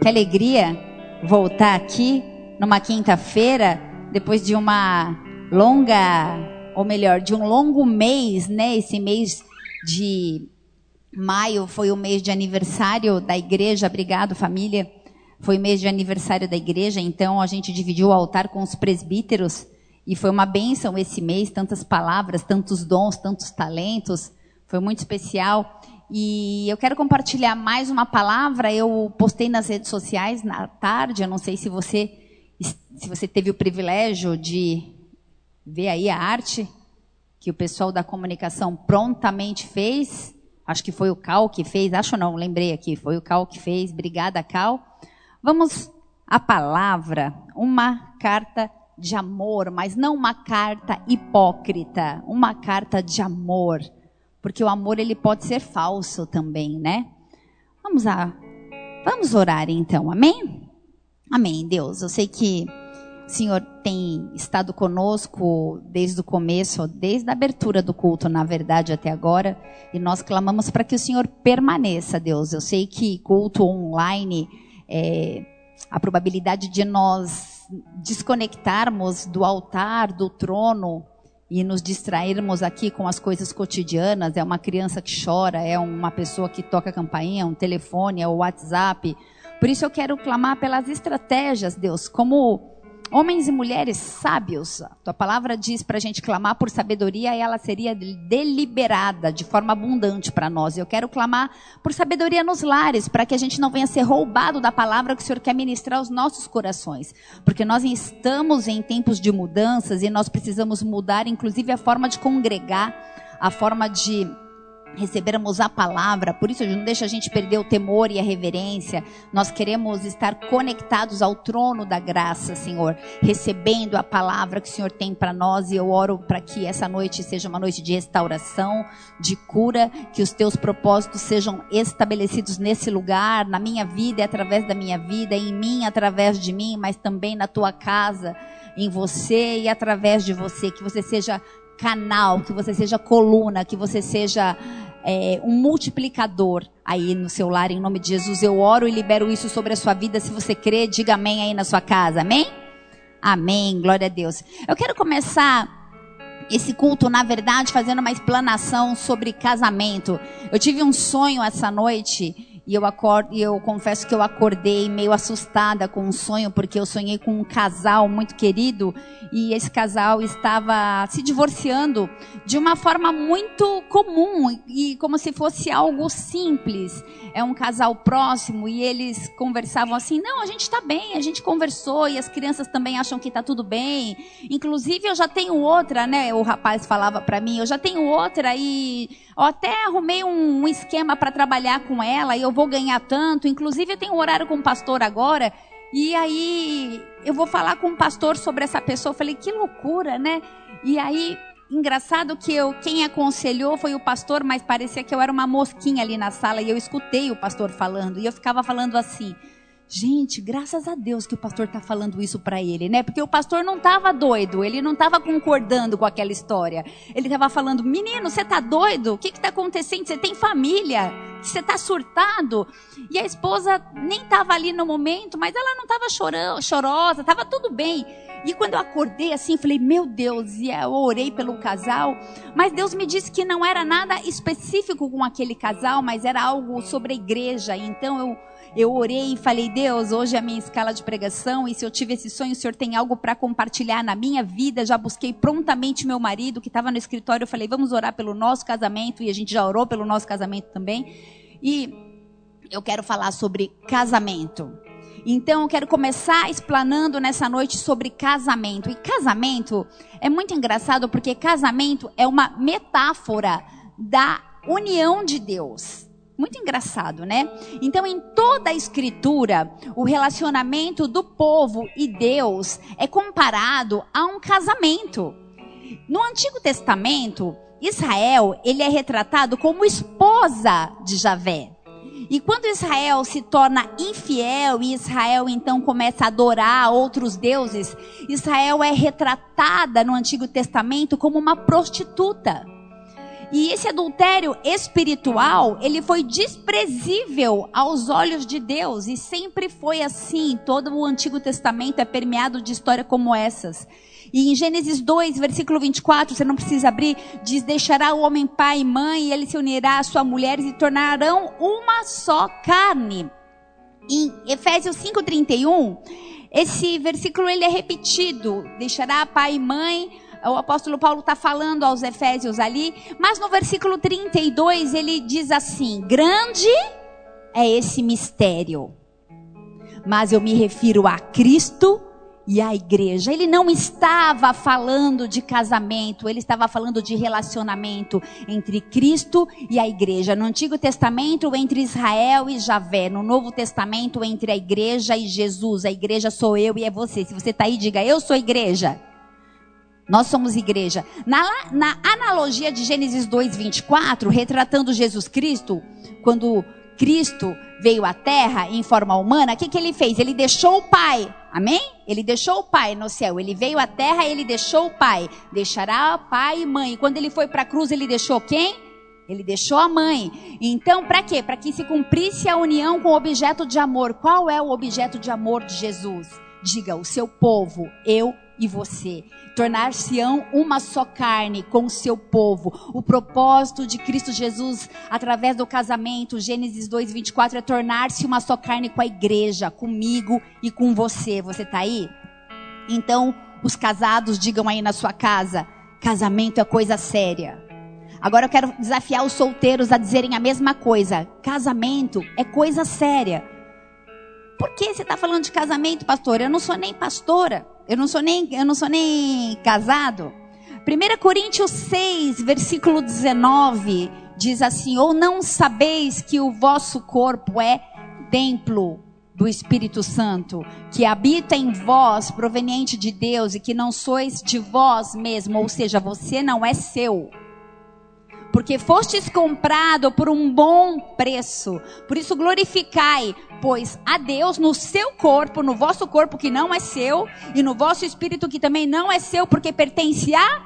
Que alegria voltar aqui numa quinta-feira, depois de uma longa, ou melhor, de um longo mês, né? Esse mês de maio foi o mês de aniversário da igreja. Obrigado, família. Foi mês de aniversário da igreja, então a gente dividiu o altar com os presbíteros e foi uma bênção esse mês, tantas palavras, tantos dons, tantos talentos. Foi muito especial. E eu quero compartilhar mais uma palavra. Eu postei nas redes sociais na tarde. Eu não sei se você se você teve o privilégio de ver aí a arte que o pessoal da comunicação prontamente fez. Acho que foi o Cal que fez. Acho não, lembrei aqui. Foi o Cal que fez. Obrigada, Cal. Vamos à palavra, uma carta de amor, mas não uma carta hipócrita, uma carta de amor porque o amor ele pode ser falso também, né? Vamos a Vamos orar então. Amém? Amém, Deus. Eu sei que o Senhor tem estado conosco desde o começo, desde a abertura do culto, na verdade, até agora, e nós clamamos para que o Senhor permaneça, Deus. Eu sei que culto online, é, a probabilidade de nós desconectarmos do altar, do trono, e nos distrairmos aqui com as coisas cotidianas, é uma criança que chora, é uma pessoa que toca campainha, um telefone, é o WhatsApp. Por isso eu quero clamar pelas estratégias, Deus, como Homens e mulheres sábios, a tua palavra diz para a gente clamar por sabedoria e ela seria deliberada de forma abundante para nós. Eu quero clamar por sabedoria nos lares, para que a gente não venha ser roubado da palavra que o Senhor quer ministrar aos nossos corações. Porque nós estamos em tempos de mudanças e nós precisamos mudar, inclusive, a forma de congregar, a forma de recebermos a palavra, por isso não deixa a gente perder o temor e a reverência. Nós queremos estar conectados ao trono da graça, Senhor, recebendo a palavra que o Senhor tem para nós. E eu oro para que essa noite seja uma noite de restauração, de cura, que os teus propósitos sejam estabelecidos nesse lugar, na minha vida e através da minha vida, em mim através de mim, mas também na tua casa, em você e através de você, que você seja canal, que você seja coluna, que você seja é, um multiplicador aí no seu lar, em nome de Jesus. Eu oro e libero isso sobre a sua vida. Se você crê, diga amém aí na sua casa. Amém? Amém. Glória a Deus. Eu quero começar esse culto, na verdade, fazendo uma explanação sobre casamento. Eu tive um sonho essa noite e eu, acordo, eu confesso que eu acordei meio assustada com um sonho, porque eu sonhei com um casal muito querido e esse casal estava se divorciando de uma forma muito comum e como se fosse algo simples. É um casal próximo e eles conversavam assim: não, a gente está bem, a gente conversou e as crianças também acham que está tudo bem. Inclusive, eu já tenho outra, né? O rapaz falava para mim: eu já tenho outra e eu até arrumei um, um esquema para trabalhar com ela e eu vou ganhar tanto. Inclusive, eu tenho um horário com o pastor agora. E aí, eu vou falar com o pastor sobre essa pessoa. Eu falei, que loucura, né? E aí, engraçado que eu, quem aconselhou foi o pastor, mas parecia que eu era uma mosquinha ali na sala e eu escutei o pastor falando. E eu ficava falando assim. Gente, graças a Deus que o pastor está falando isso para ele, né? Porque o pastor não estava doido, ele não estava concordando com aquela história. Ele estava falando: menino, você está doido? O que está acontecendo? Você tem família? Você está surtado? E a esposa nem estava ali no momento, mas ela não estava chorosa, estava tudo bem. E quando eu acordei assim, falei: meu Deus, e eu orei pelo casal. Mas Deus me disse que não era nada específico com aquele casal, mas era algo sobre a igreja. Então eu eu orei e falei: Deus, hoje é a minha escala de pregação e se eu tive esse sonho, o Senhor tem algo para compartilhar na minha vida. Já busquei prontamente meu marido que estava no escritório. Eu falei: vamos orar pelo nosso casamento e a gente já orou pelo nosso casamento também. E eu quero falar sobre casamento. Então eu quero começar explanando nessa noite sobre casamento. E casamento é muito engraçado porque casamento é uma metáfora da união de Deus. Muito engraçado, né? Então, em toda a escritura, o relacionamento do povo e Deus é comparado a um casamento. No Antigo Testamento, Israel, ele é retratado como esposa de Javé. E quando Israel se torna infiel e Israel então começa a adorar outros deuses, Israel é retratada no Antigo Testamento como uma prostituta. E esse adultério espiritual, ele foi desprezível aos olhos de Deus e sempre foi assim. Todo o Antigo Testamento é permeado de histórias como essas. E em Gênesis 2, versículo 24, você não precisa abrir, diz: Deixará o homem pai e mãe, e ele se unirá à sua mulher e se tornarão uma só carne. Em Efésios 5,31, esse versículo ele é repetido: Deixará pai e mãe o apóstolo Paulo está falando aos Efésios ali, mas no versículo 32 ele diz assim: Grande é esse mistério, mas eu me refiro a Cristo e à igreja. Ele não estava falando de casamento, ele estava falando de relacionamento entre Cristo e a igreja. No Antigo Testamento, entre Israel e Javé. No Novo Testamento, entre a igreja e Jesus. A igreja sou eu e é você. Se você está aí, diga: Eu sou igreja. Nós somos igreja. Na, na analogia de Gênesis 2, 24, retratando Jesus Cristo, quando Cristo veio à terra em forma humana, o que, que ele fez? Ele deixou o Pai. Amém? Ele deixou o Pai no céu. Ele veio à terra e ele deixou o Pai. Deixará pai e mãe. Quando ele foi para a cruz, ele deixou quem? Ele deixou a mãe. Então, para quê? Para que se cumprisse a união com o objeto de amor. Qual é o objeto de amor de Jesus? Diga, o seu povo, eu e você. Tornar-se-ão uma só carne com o seu povo. O propósito de Cristo Jesus através do casamento, Gênesis 2, 24, é tornar-se uma só carne com a igreja, comigo e com você. Você está aí? Então, os casados digam aí na sua casa: casamento é coisa séria. Agora eu quero desafiar os solteiros a dizerem a mesma coisa: casamento é coisa séria. Por que você está falando de casamento, pastor? Eu não sou nem pastora. Eu não sou nem, eu não sou nem casado. 1 Coríntios 6, versículo 19, diz assim: Ou não sabeis que o vosso corpo é templo do Espírito Santo, que habita em vós, proveniente de Deus, e que não sois de vós mesmo, ou seja, você não é seu porque fostes comprado por um bom preço. Por isso glorificai, pois a Deus no seu corpo, no vosso corpo que não é seu, e no vosso espírito que também não é seu, porque pertence a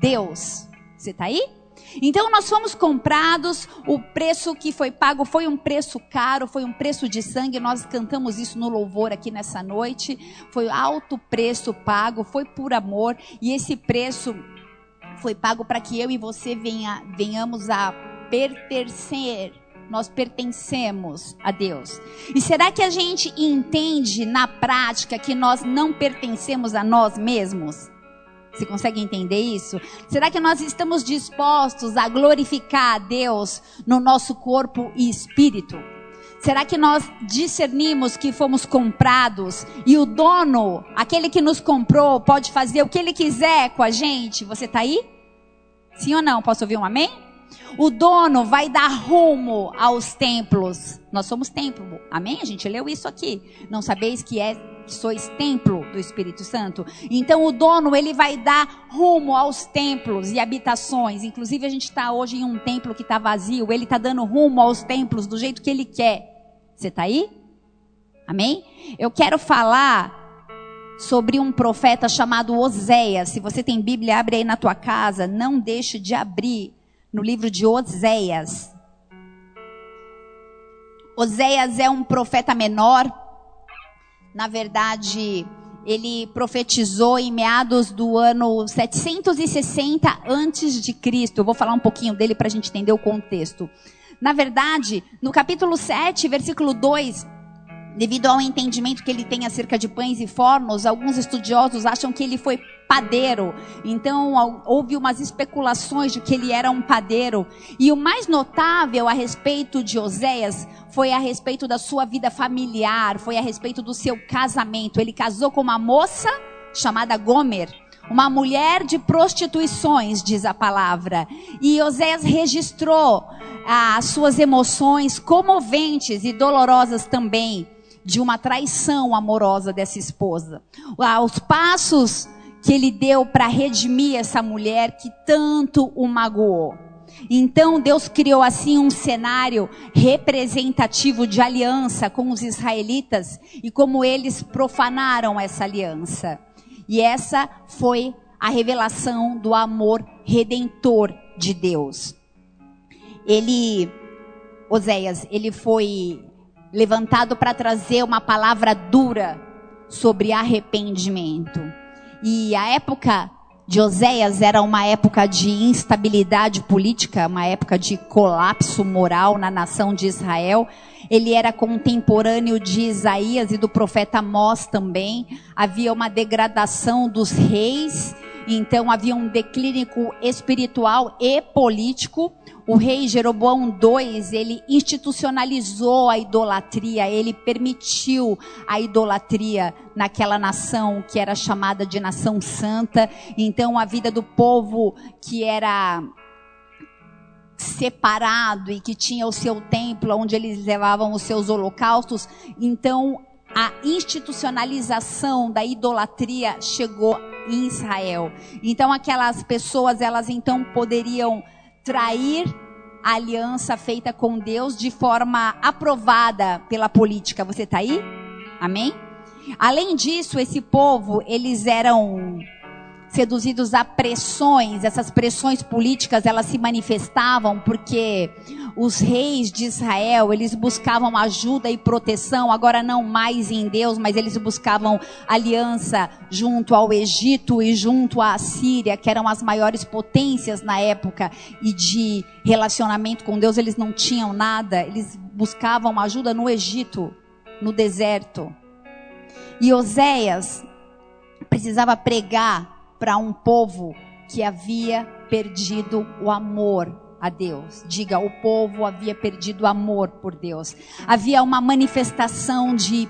Deus. Você está aí? Então nós fomos comprados, o preço que foi pago foi um preço caro, foi um preço de sangue. Nós cantamos isso no louvor aqui nessa noite. Foi alto preço pago, foi por amor, e esse preço foi pago para que eu e você venha, venhamos a pertencer. Nós pertencemos a Deus. E será que a gente entende na prática que nós não pertencemos a nós mesmos? Você consegue entender isso? Será que nós estamos dispostos a glorificar a Deus no nosso corpo e espírito? Será que nós discernimos que fomos comprados e o dono, aquele que nos comprou, pode fazer o que ele quiser com a gente? Você está aí? Sim ou não? Posso ouvir um amém? O dono vai dar rumo aos templos. Nós somos templo. Amém? A gente leu isso aqui. Não sabeis que é que sois templo do Espírito Santo. Então o dono ele vai dar rumo aos templos e habitações. Inclusive a gente está hoje em um templo que está vazio. Ele está dando rumo aos templos do jeito que ele quer. Você está aí? Amém? Eu quero falar sobre um profeta chamado Oséias. Se você tem Bíblia, abre aí na tua casa. Não deixe de abrir no livro de Oséias. Oséias é um profeta menor. Na verdade, ele profetizou em meados do ano 760 antes de Cristo. Eu vou falar um pouquinho dele para a gente entender o contexto. Na verdade, no capítulo 7, versículo 2, devido ao entendimento que ele tem acerca de pães e fornos, alguns estudiosos acham que ele foi padeiro. Então, houve umas especulações de que ele era um padeiro. E o mais notável a respeito de Oséias foi a respeito da sua vida familiar, foi a respeito do seu casamento. Ele casou com uma moça chamada Gomer uma mulher de prostituições, diz a palavra. E Osés registrou ah, as suas emoções comoventes e dolorosas também de uma traição amorosa dessa esposa. Ah, os passos que ele deu para redimir essa mulher que tanto o magoou. Então Deus criou assim um cenário representativo de aliança com os israelitas e como eles profanaram essa aliança. E essa foi a revelação do amor redentor de Deus. ele, Oséias, ele foi levantado para trazer uma palavra dura sobre arrependimento. E a época de Oséias era uma época de instabilidade política, uma época de colapso moral na nação de Israel. Ele era contemporâneo de Isaías e do profeta Amós também. Havia uma degradação dos reis, então havia um declínio espiritual e político o rei Jeroboão II, ele institucionalizou a idolatria, ele permitiu a idolatria naquela nação que era chamada de nação santa. Então a vida do povo que era separado e que tinha o seu templo onde eles levavam os seus holocaustos, então a institucionalização da idolatria chegou em Israel. Então aquelas pessoas, elas então poderiam trair a aliança feita com Deus de forma aprovada pela política. Você está aí? Amém? Além disso, esse povo, eles eram seduzidos a pressões, essas pressões políticas, elas se manifestavam porque os reis de Israel, eles buscavam ajuda e proteção, agora não mais em Deus, mas eles buscavam aliança junto ao Egito e junto à Síria, que eram as maiores potências na época, e de relacionamento com Deus eles não tinham nada, eles buscavam ajuda no Egito, no deserto. E Oséias precisava pregar para um povo que havia perdido o amor a Deus. Diga, o povo havia perdido o amor por Deus. Havia uma manifestação de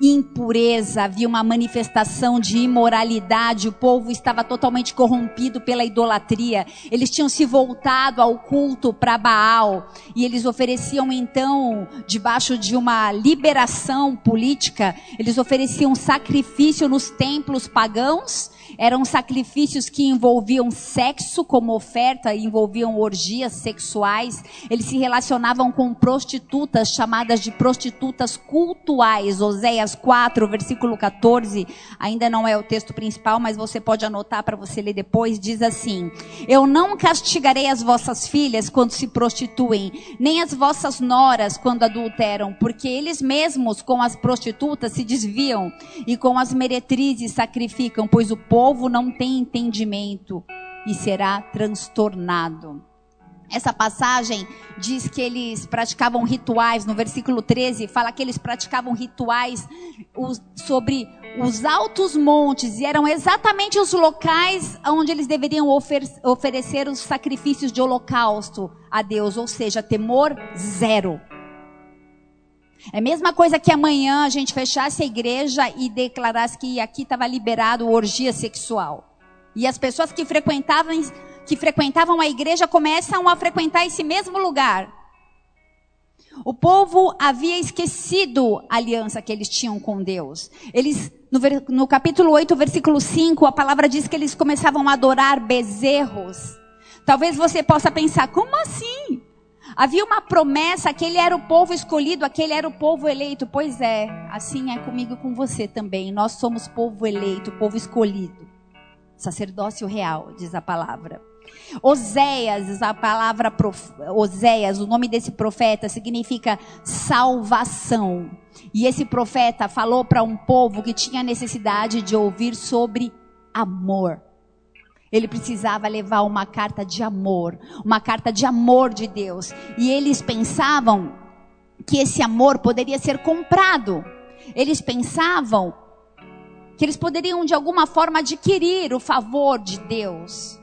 impureza, havia uma manifestação de imoralidade, o povo estava totalmente corrompido pela idolatria. Eles tinham se voltado ao culto para Baal e eles ofereciam então, debaixo de uma liberação política, eles ofereciam sacrifício nos templos pagãos eram sacrifícios que envolviam sexo como oferta, envolviam orgias sexuais. Eles se relacionavam com prostitutas, chamadas de prostitutas cultuais. Oséias 4, versículo 14, ainda não é o texto principal, mas você pode anotar para você ler depois. Diz assim: Eu não castigarei as vossas filhas quando se prostituem, nem as vossas noras quando adulteram, porque eles mesmos com as prostitutas se desviam e com as meretrizes sacrificam, pois o povo povo não tem entendimento e será transtornado. Essa passagem diz que eles praticavam rituais, no versículo 13, fala que eles praticavam rituais sobre os altos montes, e eram exatamente os locais onde eles deveriam ofer oferecer os sacrifícios de holocausto a Deus, ou seja, temor zero. É a mesma coisa que amanhã a gente fechasse a igreja e declarasse que aqui estava liberado orgia sexual. E as pessoas que frequentavam, que frequentavam a igreja começam a frequentar esse mesmo lugar. O povo havia esquecido a aliança que eles tinham com Deus. Eles, no, no capítulo 8, versículo 5, a palavra diz que eles começavam a adorar bezerros. Talvez você possa pensar, como assim? Havia uma promessa, aquele era o povo escolhido, aquele era o povo eleito. Pois é, assim é comigo com você também. Nós somos povo eleito, povo escolhido. Sacerdócio real, diz a palavra. Oséias, a palavra prof... Oséias, o nome desse profeta significa salvação. E esse profeta falou para um povo que tinha necessidade de ouvir sobre amor. Ele precisava levar uma carta de amor, uma carta de amor de Deus. E eles pensavam que esse amor poderia ser comprado. Eles pensavam que eles poderiam de alguma forma adquirir o favor de Deus.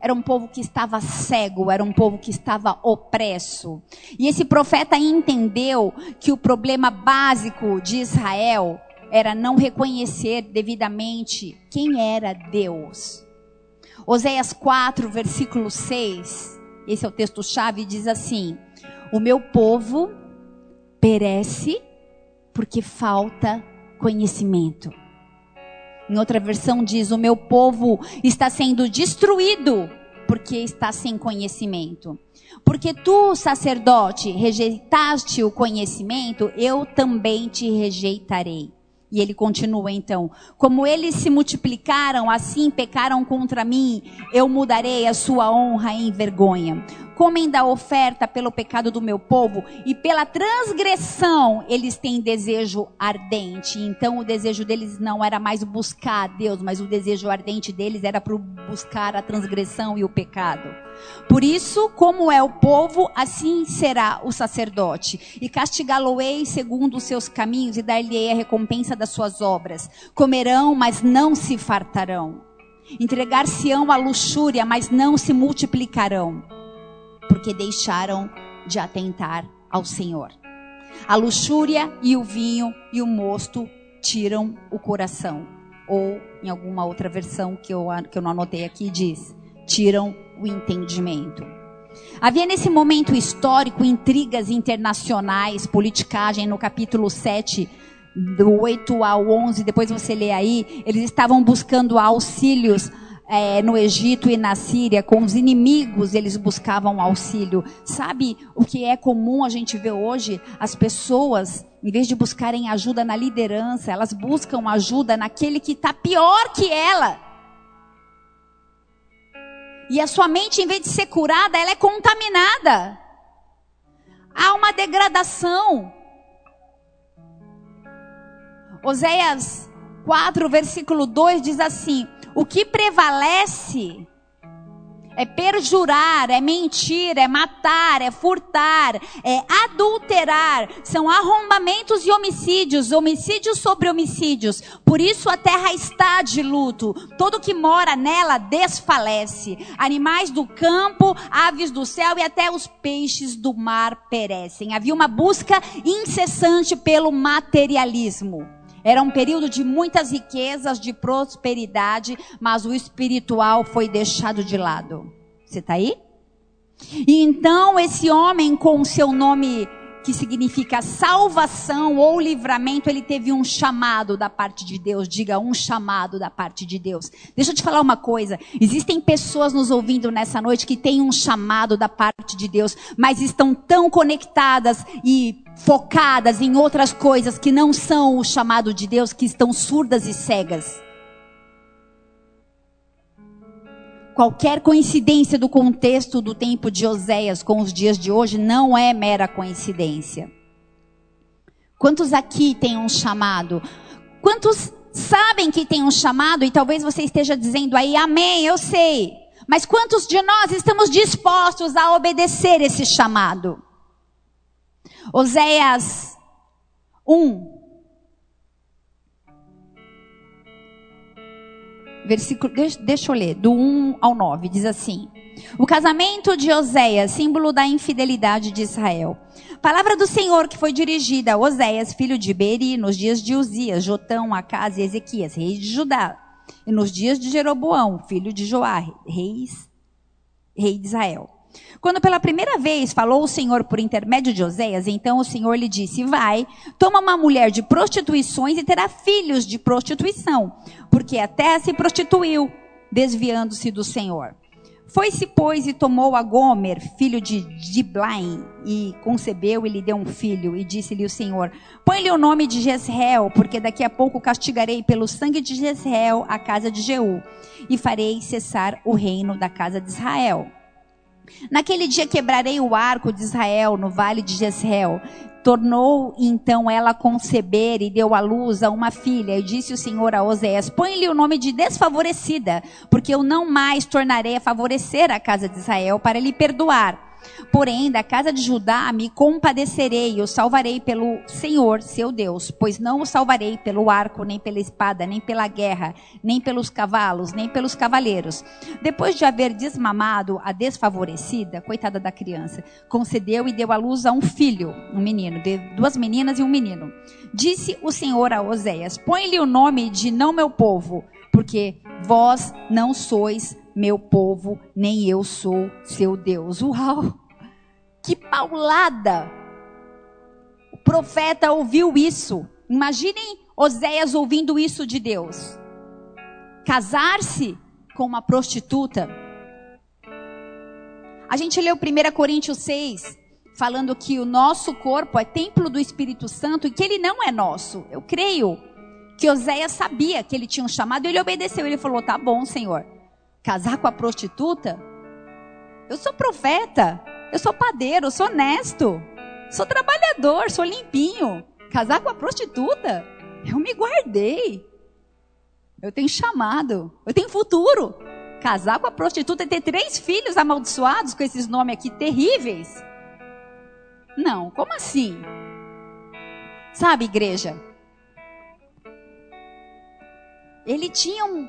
Era um povo que estava cego, era um povo que estava opresso. E esse profeta entendeu que o problema básico de Israel era não reconhecer devidamente quem era Deus. Oséias 4, versículo 6, esse é o texto-chave, diz assim: O meu povo perece porque falta conhecimento. Em outra versão diz: O meu povo está sendo destruído porque está sem conhecimento. Porque tu, sacerdote, rejeitaste o conhecimento, eu também te rejeitarei. E ele continua então: Como eles se multiplicaram, assim pecaram contra mim, eu mudarei a sua honra em vergonha. Comem da oferta pelo pecado do meu povo e pela transgressão eles têm desejo ardente. Então o desejo deles não era mais buscar a Deus, mas o desejo ardente deles era para buscar a transgressão e o pecado. Por isso, como é o povo, assim será o sacerdote. E castigá-lo-ei segundo os seus caminhos e dar-lhe-ei a recompensa das suas obras. Comerão, mas não se fartarão. Entregar-se-ão à luxúria, mas não se multiplicarão, porque deixaram de atentar ao Senhor. A luxúria e o vinho e o mosto tiram o coração. Ou, em alguma outra versão que eu, que eu não anotei aqui, diz: tiram o entendimento. Havia nesse momento histórico intrigas internacionais, politicagem no capítulo 7, do 8 ao 11, depois você lê aí, eles estavam buscando auxílios é, no Egito e na Síria, com os inimigos eles buscavam auxílio. Sabe o que é comum a gente ver hoje? As pessoas, em vez de buscarem ajuda na liderança, elas buscam ajuda naquele que está pior que ela. E a sua mente, em vez de ser curada, ela é contaminada. Há uma degradação. Oséias 4, versículo 2 diz assim: O que prevalece é perjurar, é mentir, é matar, é furtar, é adulterar. São arrombamentos e homicídios, homicídios sobre homicídios. Por isso a terra está de luto. Todo que mora nela desfalece. Animais do campo, aves do céu e até os peixes do mar perecem. Havia uma busca incessante pelo materialismo. Era um período de muitas riquezas, de prosperidade, mas o espiritual foi deixado de lado. Você está aí? E então esse homem com o seu nome que significa salvação ou livramento, ele teve um chamado da parte de Deus. Diga um chamado da parte de Deus. Deixa eu te falar uma coisa. Existem pessoas nos ouvindo nessa noite que têm um chamado da parte de Deus, mas estão tão conectadas e focadas em outras coisas que não são o chamado de Deus, que estão surdas e cegas. Qualquer coincidência do contexto do tempo de Oséias com os dias de hoje não é mera coincidência. Quantos aqui têm um chamado? Quantos sabem que tem um chamado e talvez você esteja dizendo aí, amém, eu sei. Mas quantos de nós estamos dispostos a obedecer esse chamado? Oséias 1, versículo, deixa, eu ler, do 1 ao 9, diz assim: O casamento de Oséias, símbolo da infidelidade de Israel. Palavra do Senhor que foi dirigida a Oséias, filho de Beri, nos dias de Uzias, Jotão, Acas e Ezequias, reis de Judá, e nos dias de Jeroboão, filho de Joá, reis, rei de Israel. Quando pela primeira vez falou o Senhor por intermédio de Oséias, então o Senhor lhe disse: Vai, toma uma mulher de prostituições e terá filhos de prostituição, porque a se prostituiu, desviando-se do Senhor. Foi-se, pois, e tomou a Gomer, filho de Diblaim, e concebeu e lhe deu um filho, e disse-lhe o Senhor: Põe-lhe o nome de Jezreel, porque daqui a pouco castigarei pelo sangue de Jezreel a casa de Jeú, e farei cessar o reino da casa de Israel. Naquele dia quebrarei o arco de Israel no vale de Jezreel. Tornou então ela a conceber e deu à luz a uma filha. E disse o Senhor a Oséias: Põe-lhe o nome de desfavorecida, porque eu não mais tornarei a favorecer a casa de Israel para lhe perdoar Porém, da casa de Judá me compadecerei o salvarei pelo Senhor, seu Deus, pois não o salvarei pelo arco, nem pela espada, nem pela guerra, nem pelos cavalos, nem pelos cavaleiros. Depois de haver desmamado a desfavorecida, coitada da criança, concedeu e deu à luz a um filho, um menino, de duas meninas e um menino. Disse o Senhor a Oséias: Põe-lhe o nome de não meu povo, porque vós não sois meu povo, nem eu sou seu Deus. Uau! Que paulada! O profeta ouviu isso. Imaginem Oséias ouvindo isso de Deus. Casar-se com uma prostituta. A gente leu 1 Coríntios 6, falando que o nosso corpo é templo do Espírito Santo e que ele não é nosso. Eu creio que Oséias sabia que ele tinha um chamado ele obedeceu. Ele falou: Tá bom, Senhor. Casar com a prostituta? Eu sou profeta, eu sou padeiro, eu sou honesto, sou trabalhador, sou limpinho. Casar com a prostituta? Eu me guardei. Eu tenho chamado, eu tenho futuro. Casar com a prostituta e ter três filhos amaldiçoados com esses nomes aqui terríveis? Não, como assim? Sabe, igreja? Ele tinha um,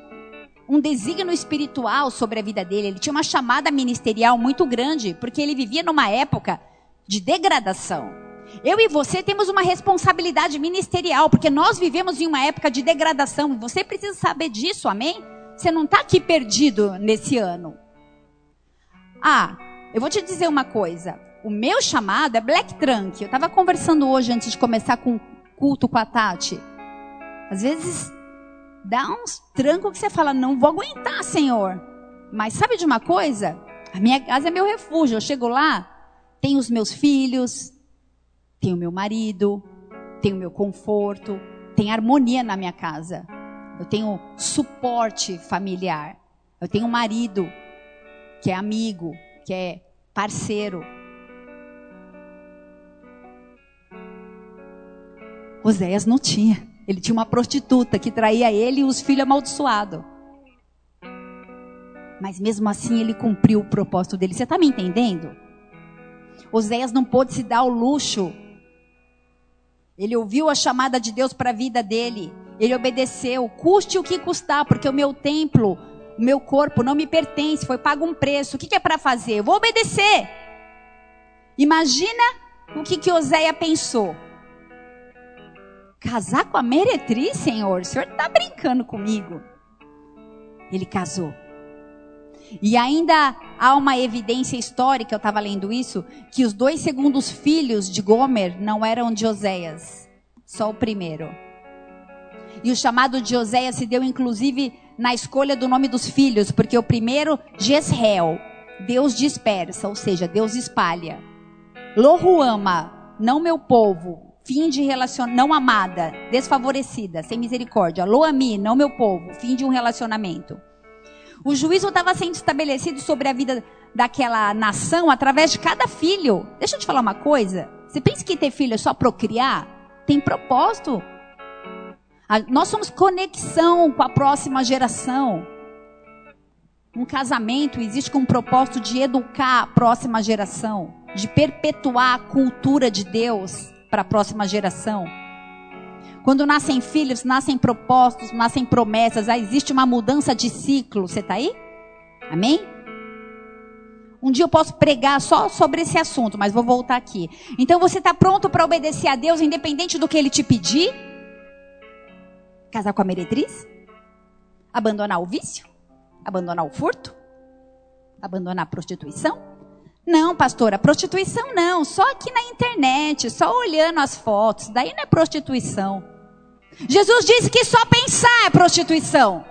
um desígnio espiritual sobre a vida dele, ele tinha uma chamada ministerial muito grande, porque ele vivia numa época de degradação. Eu e você temos uma responsabilidade ministerial, porque nós vivemos em uma época de degradação. Você precisa saber disso, amém? Você não está aqui perdido nesse ano. Ah, eu vou te dizer uma coisa. O meu chamado é Black Trunk. Eu estava conversando hoje antes de começar com o culto com a Tati. Às vezes dá uns trancos que você fala, não vou aguentar, Senhor. Mas sabe de uma coisa? A minha casa é meu refúgio. Eu chego lá, tenho os meus filhos, tenho meu marido, tenho meu conforto, tem harmonia na minha casa. Eu tenho suporte familiar. Eu tenho um marido que é amigo, que é parceiro. Oséias não tinha. Ele tinha uma prostituta que traía ele e os filhos amaldiçoados. Mas mesmo assim ele cumpriu o propósito dele. Você está me entendendo? Oséias não pôde se dar o luxo. Ele ouviu a chamada de Deus para a vida dele. Ele obedeceu, custe o que custar, porque o meu templo, o meu corpo não me pertence, foi pago um preço. O que, que é para fazer? Eu vou obedecer. Imagina o que, que Oséia pensou. Casar com a meretriz, Senhor? O Senhor está brincando comigo. Ele casou. E ainda há uma evidência histórica, eu estava lendo isso, que os dois segundos filhos de Gomer não eram de Oséias, só o primeiro. E o chamado de Oséias se deu inclusive na escolha do nome dos filhos, porque o primeiro, Jezreel, Deus dispersa, ou seja, Deus espalha. Lohuama, não meu povo, fim de relacionamento, não amada, desfavorecida, sem misericórdia. Loami, não meu povo, fim de um relacionamento. O juízo estava sendo estabelecido sobre a vida daquela nação através de cada filho. Deixa eu te falar uma coisa. Você pensa que ter filho é só procriar? Tem propósito. Nós somos conexão com a próxima geração. Um casamento existe com o propósito de educar a próxima geração, de perpetuar a cultura de Deus para a próxima geração. Quando nascem filhos, nascem propósitos, nascem promessas, aí existe uma mudança de ciclo. Você está aí? Amém? Um dia eu posso pregar só sobre esse assunto, mas vou voltar aqui. Então você está pronto para obedecer a Deus, independente do que Ele te pedir? Casar com a meretriz? Abandonar o vício? Abandonar o furto? Abandonar a prostituição? Não, pastora, prostituição não, só aqui na internet, só olhando as fotos, daí não é prostituição. Jesus disse que só pensar é prostituição.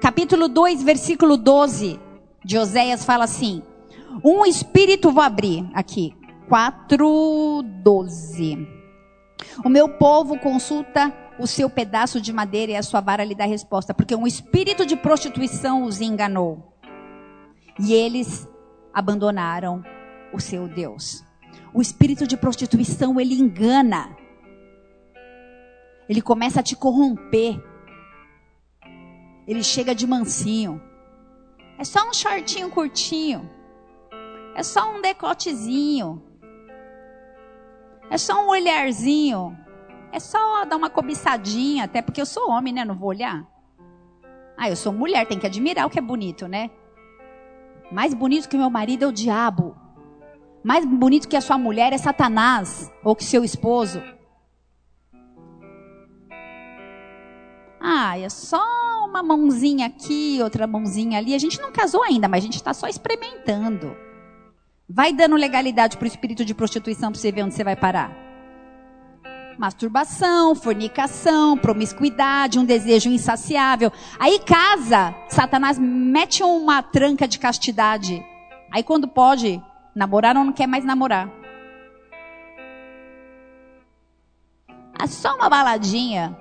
Capítulo 2, versículo 12 de Oséias fala assim: Um espírito, vou abrir aqui, 4, 12. O meu povo consulta o seu pedaço de madeira e a sua vara lhe dá resposta, porque um espírito de prostituição os enganou. E eles abandonaram o seu Deus. O espírito de prostituição, ele engana. Ele começa a te corromper. Ele chega de mansinho. É só um shortinho curtinho. É só um decotezinho. É só um olharzinho. É só dar uma cobiçadinha, até porque eu sou homem, né? Não vou olhar. Ah, eu sou mulher, tem que admirar o que é bonito, né? Mais bonito que meu marido é o diabo. Mais bonito que a sua mulher é Satanás ou que seu esposo. Ah, é só uma mãozinha aqui, outra mãozinha ali. A gente não casou ainda, mas a gente está só experimentando. Vai dando legalidade para o espírito de prostituição para você ver onde você vai parar masturbação, fornicação, promiscuidade, um desejo insaciável. Aí casa, Satanás mete uma tranca de castidade. Aí quando pode namorar, não quer mais namorar. Ah, só uma baladinha,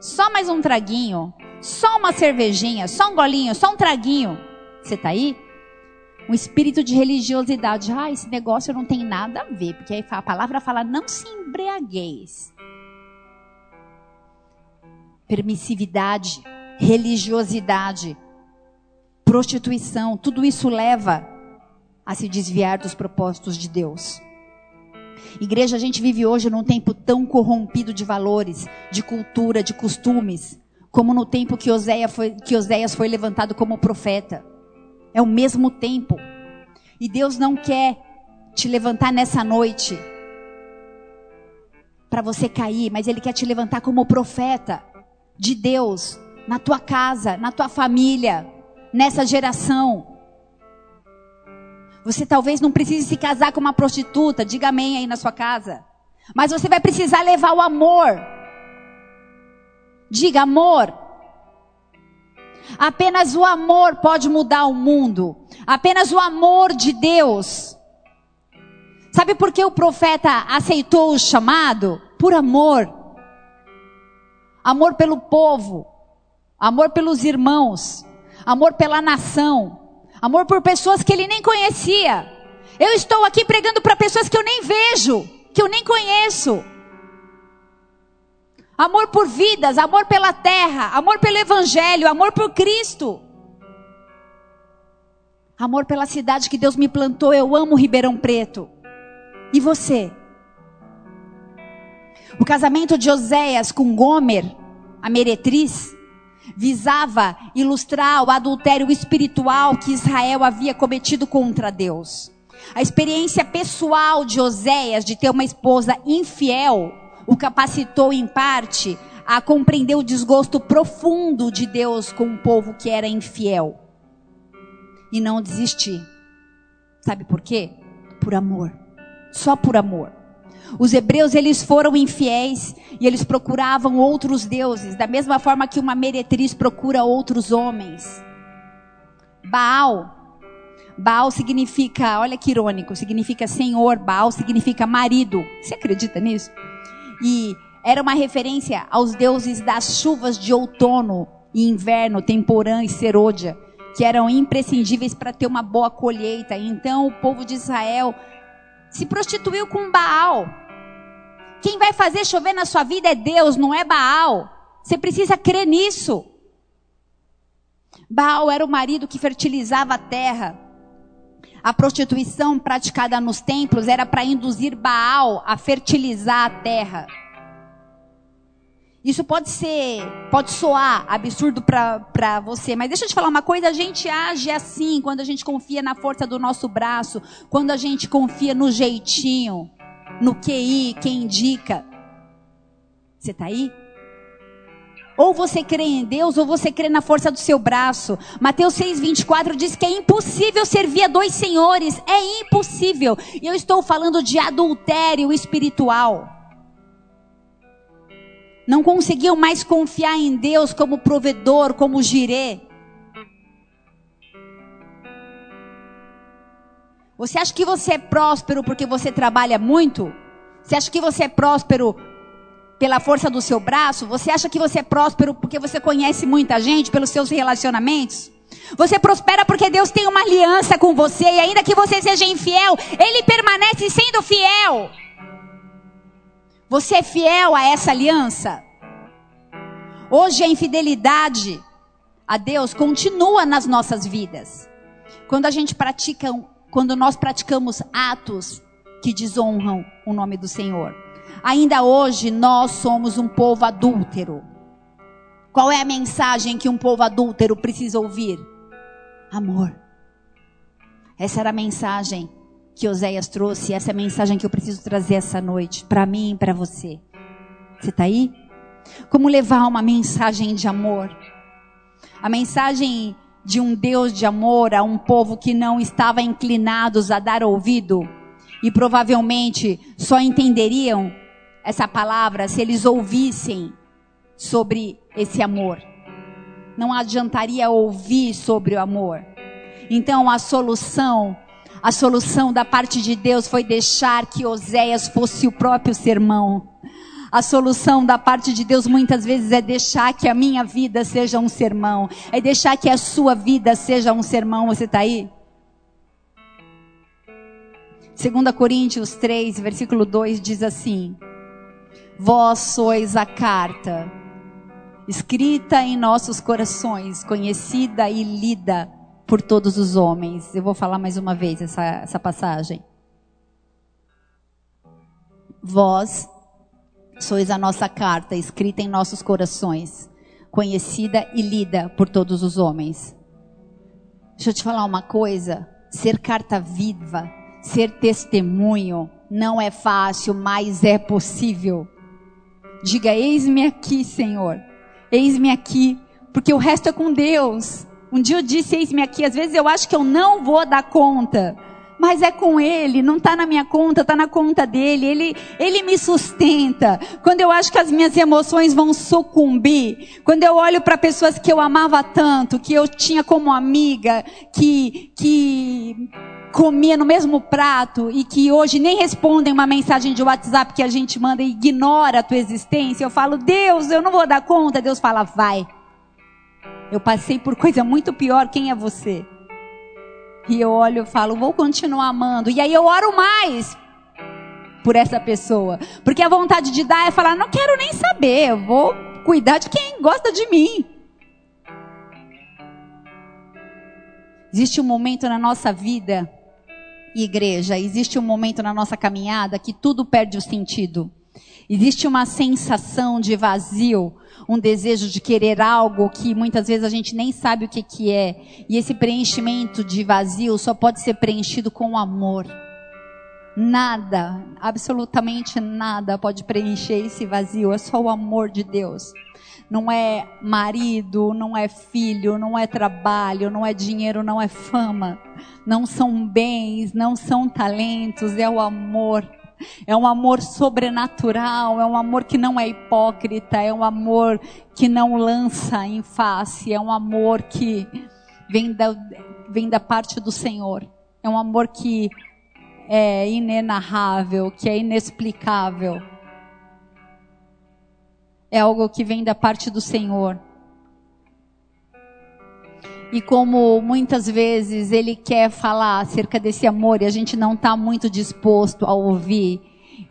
só mais um traguinho, só uma cervejinha, só um golinho, só um traguinho. Você tá aí? Um espírito de religiosidade. Ah, esse negócio não tem nada a ver, porque aí a palavra fala: não se embriagueis. Permissividade, religiosidade, prostituição, tudo isso leva a se desviar dos propósitos de Deus. Igreja, a gente vive hoje num tempo tão corrompido de valores, de cultura, de costumes, como no tempo que Oséias foi, que Oséias foi levantado como profeta. É o mesmo tempo. E Deus não quer te levantar nessa noite para você cair, mas Ele quer te levantar como profeta de Deus na tua casa, na tua família, nessa geração. Você talvez não precise se casar com uma prostituta, diga amém aí na sua casa. Mas você vai precisar levar o amor. Diga amor. Apenas o amor pode mudar o mundo. Apenas o amor de Deus. Sabe por que o profeta aceitou o chamado? Por amor. Amor pelo povo. Amor pelos irmãos. Amor pela nação Amor por pessoas que ele nem conhecia. Eu estou aqui pregando para pessoas que eu nem vejo, que eu nem conheço. Amor por vidas, amor pela terra, amor pelo evangelho, amor por Cristo. Amor pela cidade que Deus me plantou. Eu amo Ribeirão Preto. E você? O casamento de Oséias com Gomer, a meretriz, visava ilustrar o adultério espiritual que Israel havia cometido contra Deus. A experiência pessoal de Oséias de ter uma esposa infiel o capacitou em parte a compreender o desgosto profundo de Deus com um povo que era infiel e não desistir. Sabe por quê? Por amor. Só por amor. Os hebreus, eles foram infiéis e eles procuravam outros deuses, da mesma forma que uma meretriz procura outros homens. Baal. Baal significa, olha que irônico, significa senhor, Baal significa marido. Você acredita nisso? E era uma referência aos deuses das chuvas de outono e inverno, temporã e serôdia, que eram imprescindíveis para ter uma boa colheita. Então o povo de Israel se prostituiu com Baal. Quem vai fazer chover na sua vida é Deus, não é Baal. Você precisa crer nisso. Baal era o marido que fertilizava a terra. A prostituição praticada nos templos era para induzir Baal a fertilizar a terra. Isso pode ser, pode soar absurdo para você, mas deixa eu te falar uma coisa: a gente age assim quando a gente confia na força do nosso braço, quando a gente confia no jeitinho no QI, quem indica. Você está aí? Ou você crê em Deus, ou você crê na força do seu braço. Mateus 6,24 diz que é impossível servir a dois senhores. É impossível. E eu estou falando de adultério espiritual. Não conseguiam mais confiar em Deus como provedor, como girê. Você acha que você é próspero porque você trabalha muito? Você acha que você é próspero pela força do seu braço? Você acha que você é próspero porque você conhece muita gente, pelos seus relacionamentos? Você prospera porque Deus tem uma aliança com você e ainda que você seja infiel, Ele permanece sendo fiel. Você é fiel a essa aliança? Hoje a infidelidade a Deus continua nas nossas vidas. Quando a gente pratica quando nós praticamos atos que desonram o nome do Senhor. Ainda hoje nós somos um povo adúltero. Qual é a mensagem que um povo adúltero precisa ouvir? Amor. Essa era a mensagem que Oséias trouxe, essa é a mensagem que eu preciso trazer essa noite, para mim e para você. Você está aí? Como levar uma mensagem de amor? A mensagem de um Deus de amor a um povo que não estava inclinados a dar ouvido e provavelmente só entenderiam essa palavra se eles ouvissem sobre esse amor. Não adiantaria ouvir sobre o amor. Então a solução, a solução da parte de Deus foi deixar que Oséias fosse o próprio sermão. A solução da parte de Deus muitas vezes é deixar que a minha vida seja um sermão, é deixar que a sua vida seja um sermão. Você está aí? 2 Coríntios 3, versículo 2 diz assim: Vós sois a carta, escrita em nossos corações, conhecida e lida por todos os homens. Eu vou falar mais uma vez essa, essa passagem. Vós sois a nossa carta, escrita em nossos corações, conhecida e lida por todos os homens. Deixa eu te falar uma coisa: ser carta viva, ser testemunho, não é fácil, mas é possível. Diga: Eis-me aqui, Senhor. Eis-me aqui, porque o resto é com Deus. Um dia eu disse: Eis-me aqui. Às vezes eu acho que eu não vou dar conta. Mas é com Ele, não está na minha conta, está na conta dele. Ele, ele me sustenta. Quando eu acho que as minhas emoções vão sucumbir, quando eu olho para pessoas que eu amava tanto, que eu tinha como amiga, que, que comia no mesmo prato e que hoje nem respondem uma mensagem de WhatsApp que a gente manda e ignora a tua existência, eu falo, Deus, eu não vou dar conta. Deus fala, vai. Eu passei por coisa muito pior, quem é você? E eu olho e falo, vou continuar amando. E aí eu oro mais por essa pessoa. Porque a vontade de dar é falar, não quero nem saber, eu vou cuidar de quem gosta de mim. Existe um momento na nossa vida igreja, existe um momento na nossa caminhada que tudo perde o sentido. Existe uma sensação de vazio, um desejo de querer algo que muitas vezes a gente nem sabe o que, que é. E esse preenchimento de vazio só pode ser preenchido com amor. Nada, absolutamente nada pode preencher esse vazio, é só o amor de Deus não é marido, não é filho, não é trabalho, não é dinheiro, não é fama, não são bens, não são talentos, é o amor. É um amor sobrenatural, é um amor que não é hipócrita, é um amor que não lança em face, é um amor que vem da, vem da parte do Senhor. É um amor que é inenarrável, que é inexplicável é algo que vem da parte do Senhor. E como muitas vezes Ele quer falar acerca desse amor e a gente não está muito disposto a ouvir,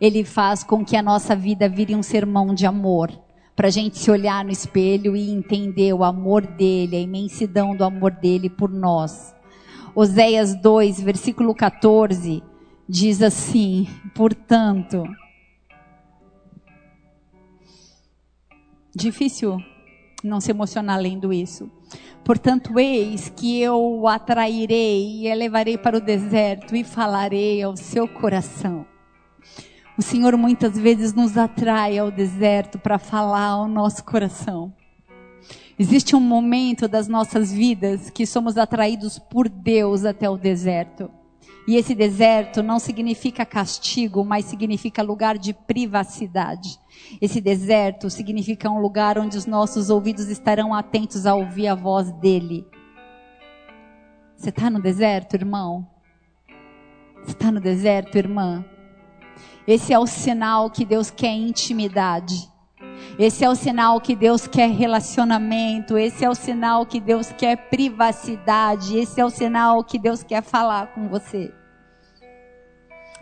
Ele faz com que a nossa vida vire um sermão de amor. Para a gente se olhar no espelho e entender o amor dele, a imensidão do amor dele por nós. Oséias 2, versículo 14, diz assim: Portanto, Difícil não se emocionar lendo isso. Portanto, eis que eu o atrairei e elevarei para o deserto e falarei ao seu coração. O Senhor muitas vezes nos atrai ao deserto para falar ao nosso coração. Existe um momento das nossas vidas que somos atraídos por Deus até o deserto. E esse deserto não significa castigo, mas significa lugar de privacidade. Esse deserto significa um lugar onde os nossos ouvidos estarão atentos a ouvir a voz dele. Você está no deserto, irmão? Você está no deserto, irmã? Esse é o sinal que Deus quer intimidade. Esse é o sinal que Deus quer relacionamento. Esse é o sinal que Deus quer privacidade. Esse é o sinal que Deus quer falar com você.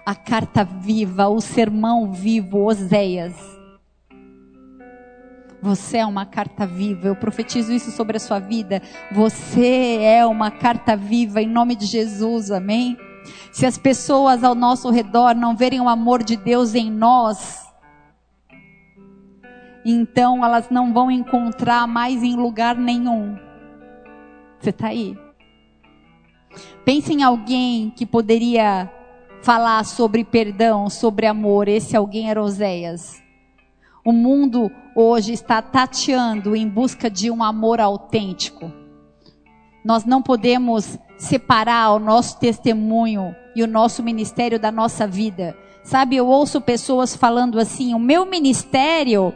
A carta viva, o sermão vivo, Oséias você é uma carta viva. Eu profetizo isso sobre a sua vida. Você é uma carta viva em nome de Jesus. Amém? Se as pessoas ao nosso redor não verem o amor de Deus em nós, então elas não vão encontrar mais em lugar nenhum. Você está aí? Pense em alguém que poderia falar sobre perdão, sobre amor. Esse alguém era Oséias. O mundo hoje está tateando em busca de um amor autêntico. Nós não podemos separar o nosso testemunho e o nosso ministério da nossa vida. Sabe, eu ouço pessoas falando assim: o meu ministério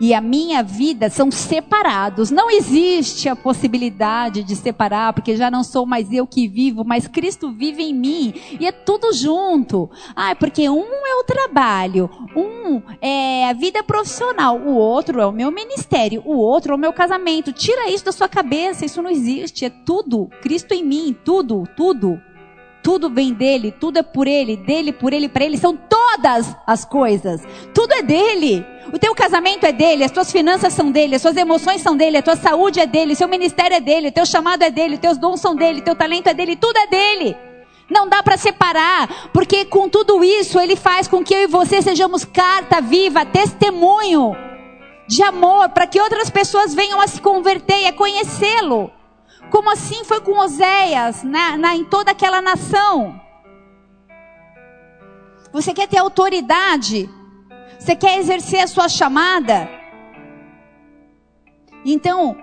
e a minha vida são separados. Não existe a possibilidade de separar, porque já não sou mais eu que vivo, mas Cristo vive em mim. E é tudo junto. Ah, porque um é o trabalho, um é a vida profissional, o outro é o meu ministério, o outro é o meu casamento. Tira isso da sua cabeça, isso não existe. É tudo. Cristo em mim, tudo, tudo. Tudo vem dele, tudo é por ele, dele, por ele, para ele. São todas as coisas. Tudo é dele. O teu casamento é dele, as tuas finanças são dele, as tuas emoções são dele, a tua saúde é dele, o seu ministério é dele, o teu chamado é dele, os teus dons são dele, o teu talento é dele, tudo é dele. Não dá para separar, porque com tudo isso ele faz com que eu e você sejamos carta viva, testemunho de amor, para que outras pessoas venham a se converter e a conhecê-lo. Como assim foi com Oséias, na, na, em toda aquela nação? Você quer ter autoridade? Você quer exercer a sua chamada? Então,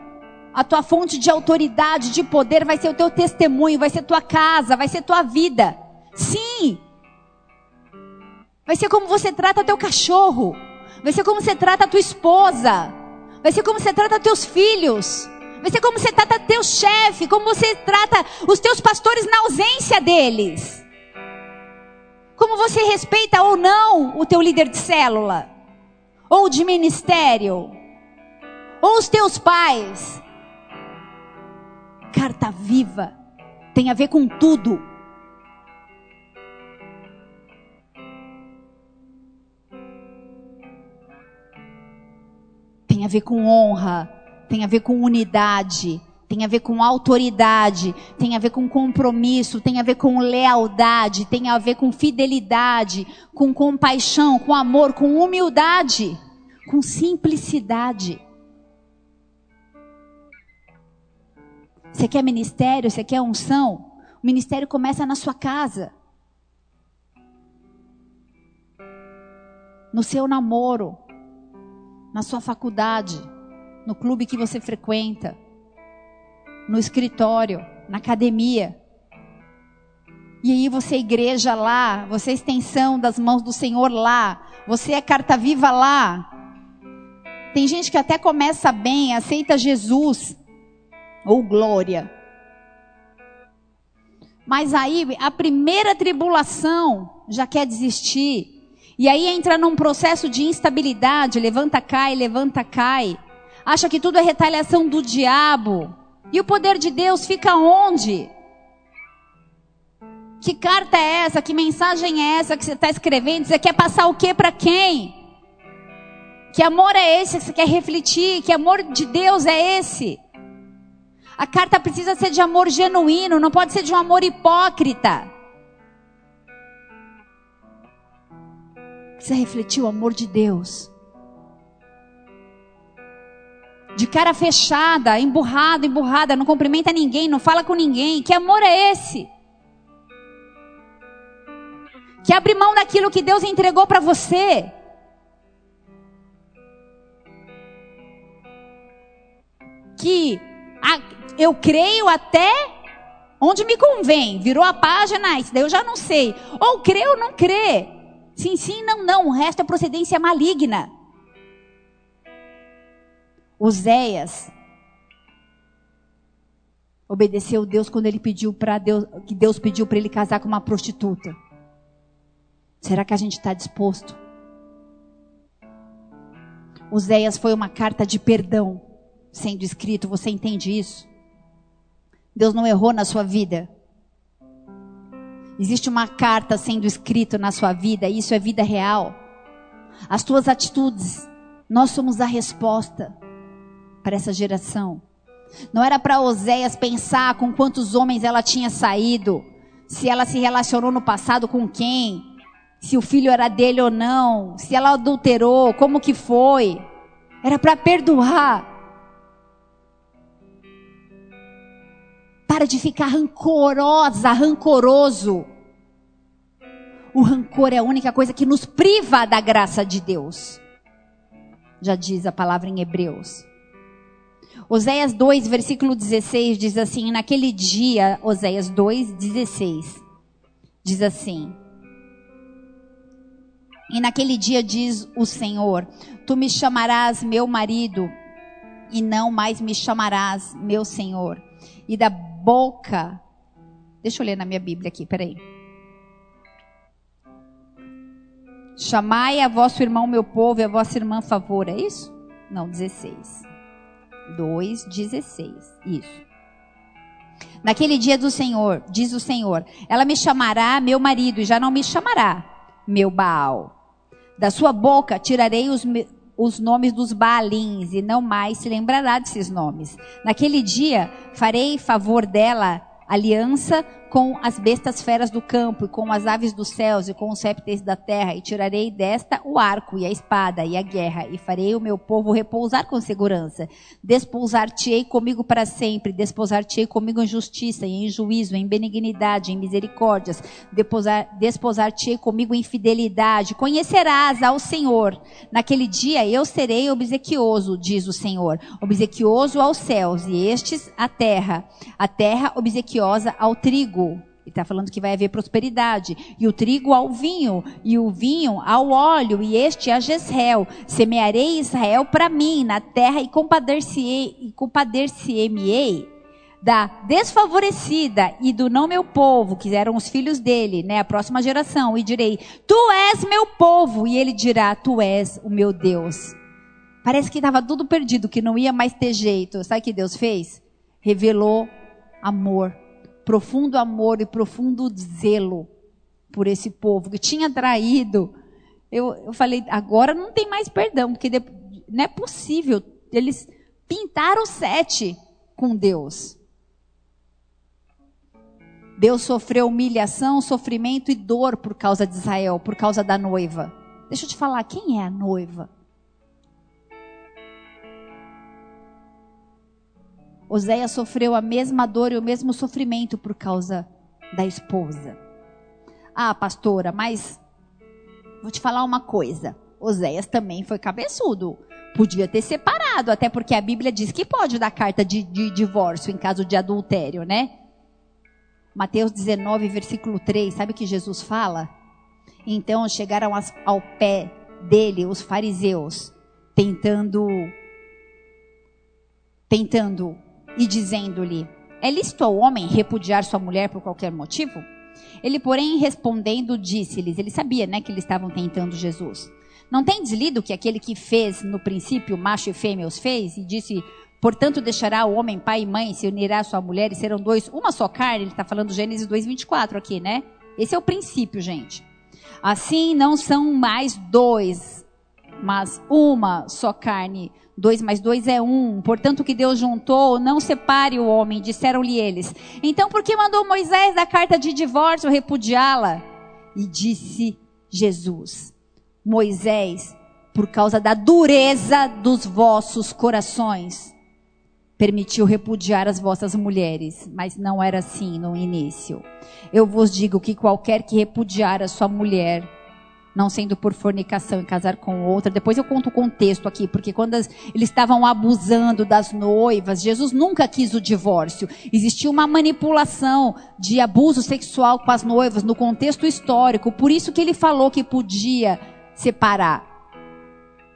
a tua fonte de autoridade, de poder, vai ser o teu testemunho, vai ser tua casa, vai ser tua vida. Sim. Vai ser como você trata teu cachorro. Vai ser como você trata a tua esposa. Vai ser como você trata teus filhos. Vai ser como você trata teu chefe, como você trata os teus pastores na ausência deles. Como você respeita ou não o teu líder de célula, ou de ministério, ou os teus pais. Carta viva tem a ver com tudo. Tem a ver com honra, tem a ver com unidade, tem a ver com autoridade, tem a ver com compromisso, tem a ver com lealdade, tem a ver com fidelidade, com compaixão, com amor, com humildade, com simplicidade. Você quer ministério? Você quer unção? O ministério começa na sua casa. No seu namoro, na sua faculdade no clube que você frequenta, no escritório, na academia. E aí você é igreja lá, você é extensão das mãos do Senhor lá, você é carta viva lá. Tem gente que até começa bem, aceita Jesus ou glória. Mas aí a primeira tribulação já quer desistir. E aí entra num processo de instabilidade, levanta, cai, levanta, cai acha que tudo é retaliação do diabo. E o poder de Deus fica onde? Que carta é essa? Que mensagem é essa que você está escrevendo? Você quer passar o que para quem? Que amor é esse que você quer refletir? Que amor de Deus é esse? A carta precisa ser de amor genuíno, não pode ser de um amor hipócrita. Precisa refletir o amor de Deus de cara fechada, emburrada, emburrada, não cumprimenta ninguém, não fala com ninguém. Que amor é esse? Que abre mão daquilo que Deus entregou para você. Que a, eu creio até onde me convém. Virou a página, isso daí eu já não sei. Ou crê ou não crê. Sim, sim, não, não. O resto é procedência maligna. Oséias obedeceu Deus quando ele pediu para Deus, que Deus pediu para ele casar com uma prostituta. Será que a gente está disposto? Oséias foi uma carta de perdão sendo escrito, você entende isso? Deus não errou na sua vida. Existe uma carta sendo escrita na sua vida, e isso é vida real. As tuas atitudes, nós somos a resposta para essa geração. Não era para Oséias pensar com quantos homens ela tinha saído, se ela se relacionou no passado com quem, se o filho era dele ou não, se ela adulterou, como que foi. Era para perdoar. Para de ficar rancorosa, rancoroso. O rancor é a única coisa que nos priva da graça de Deus. Já diz a palavra em Hebreus. Oséias 2, versículo 16 diz assim: Naquele dia, Oséias 2, 16, diz assim: E naquele dia diz o Senhor: Tu me chamarás meu marido, e não mais me chamarás meu Senhor. E da boca. Deixa eu ler na minha Bíblia aqui, peraí. Chamai a vosso irmão meu povo e a vossa irmã favor, é isso? Não, 16. 2, 16. Isso. Naquele dia do Senhor, diz o Senhor, ela me chamará meu marido e já não me chamará meu Baal. Da sua boca tirarei os, os nomes dos Baalins e não mais se lembrará desses nomes. Naquele dia farei favor dela aliança com as bestas feras do campo, e com as aves dos céus, e com os répteis da terra, e tirarei desta o arco, e a espada, e a guerra, e farei o meu povo repousar com segurança. Despousar-te-ei comigo para sempre, desposar-te-ei comigo em justiça, e em juízo, em benignidade, em misericórdias, desposar-te-ei comigo em fidelidade. Conhecerás ao Senhor. Naquele dia eu serei obsequioso, diz o Senhor, obsequioso aos céus, e estes à terra, a terra obsequiosa ao trigo trigo. Ele está falando que vai haver prosperidade. E o trigo ao vinho, e o vinho ao óleo, e este a Jezreel. Semearei Israel para mim na terra e compadecer-se-ei compadecer da desfavorecida e do não meu povo, que eram os filhos dele, né, a próxima geração, e direi: Tu és meu povo, e ele dirá: Tu és o meu Deus. Parece que estava tudo perdido, que não ia mais ter jeito. Sabe o que Deus fez? Revelou amor profundo amor e profundo zelo por esse povo que tinha traído. Eu, eu falei, agora não tem mais perdão, porque não é possível. Eles pintaram sete com Deus. Deus sofreu humilhação, sofrimento e dor por causa de Israel, por causa da noiva. Deixa eu te falar, quem é a noiva? Oséias sofreu a mesma dor e o mesmo sofrimento por causa da esposa. Ah, pastora, mas vou te falar uma coisa. Oséias também foi cabeçudo. Podia ter separado, até porque a Bíblia diz que pode dar carta de, de divórcio em caso de adultério, né? Mateus 19, versículo 3, sabe o que Jesus fala? Então chegaram ao pé dele os fariseus, tentando tentando e dizendo-lhe: É lícito ao homem repudiar sua mulher por qualquer motivo? Ele, porém, respondendo, disse-lhes: Ele sabia, né, que eles estavam tentando Jesus. Não tem lido que aquele que fez no princípio macho e fêmea os fez e disse: Portanto, deixará o homem pai e mãe, se unirá à sua mulher e serão dois, uma só carne. Ele está falando Gênesis 2,24 aqui, né? Esse é o princípio, gente. Assim não são mais dois, mas uma só carne. Dois mais dois é um. Portanto, o que Deus juntou, não separe o homem, disseram-lhe eles. Então, por que mandou Moisés da carta de divórcio repudiá-la? E disse Jesus: Moisés, por causa da dureza dos vossos corações, permitiu repudiar as vossas mulheres, mas não era assim no início. Eu vos digo que qualquer que repudiar a sua mulher, não sendo por fornicação e casar com outra. Depois eu conto o contexto aqui, porque quando as, eles estavam abusando das noivas, Jesus nunca quis o divórcio. Existia uma manipulação de abuso sexual com as noivas no contexto histórico, por isso que ele falou que podia separar.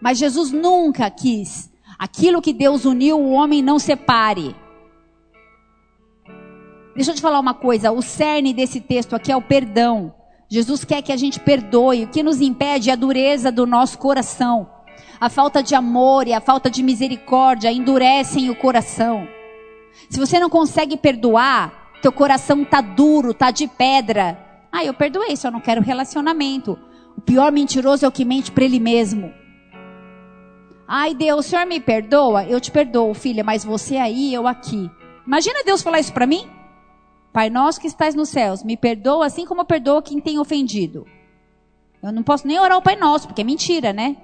Mas Jesus nunca quis. Aquilo que Deus uniu, o homem não separe. Deixa eu te falar uma coisa, o cerne desse texto aqui é o perdão. Jesus quer que a gente perdoe. O que nos impede é a dureza do nosso coração. A falta de amor e a falta de misericórdia endurecem o coração. Se você não consegue perdoar, teu coração tá duro, tá de pedra. Ah, eu perdoei, só não quero relacionamento. O pior mentiroso é o que mente para ele mesmo. Ai, Deus, o Senhor me perdoa? Eu te perdoo, filha, mas você aí, eu aqui. Imagina Deus falar isso para mim? Pai nosso que estás nos céus, me perdoa assim como eu perdoo quem tem ofendido. Eu não posso nem orar o Pai Nosso, porque é mentira, né?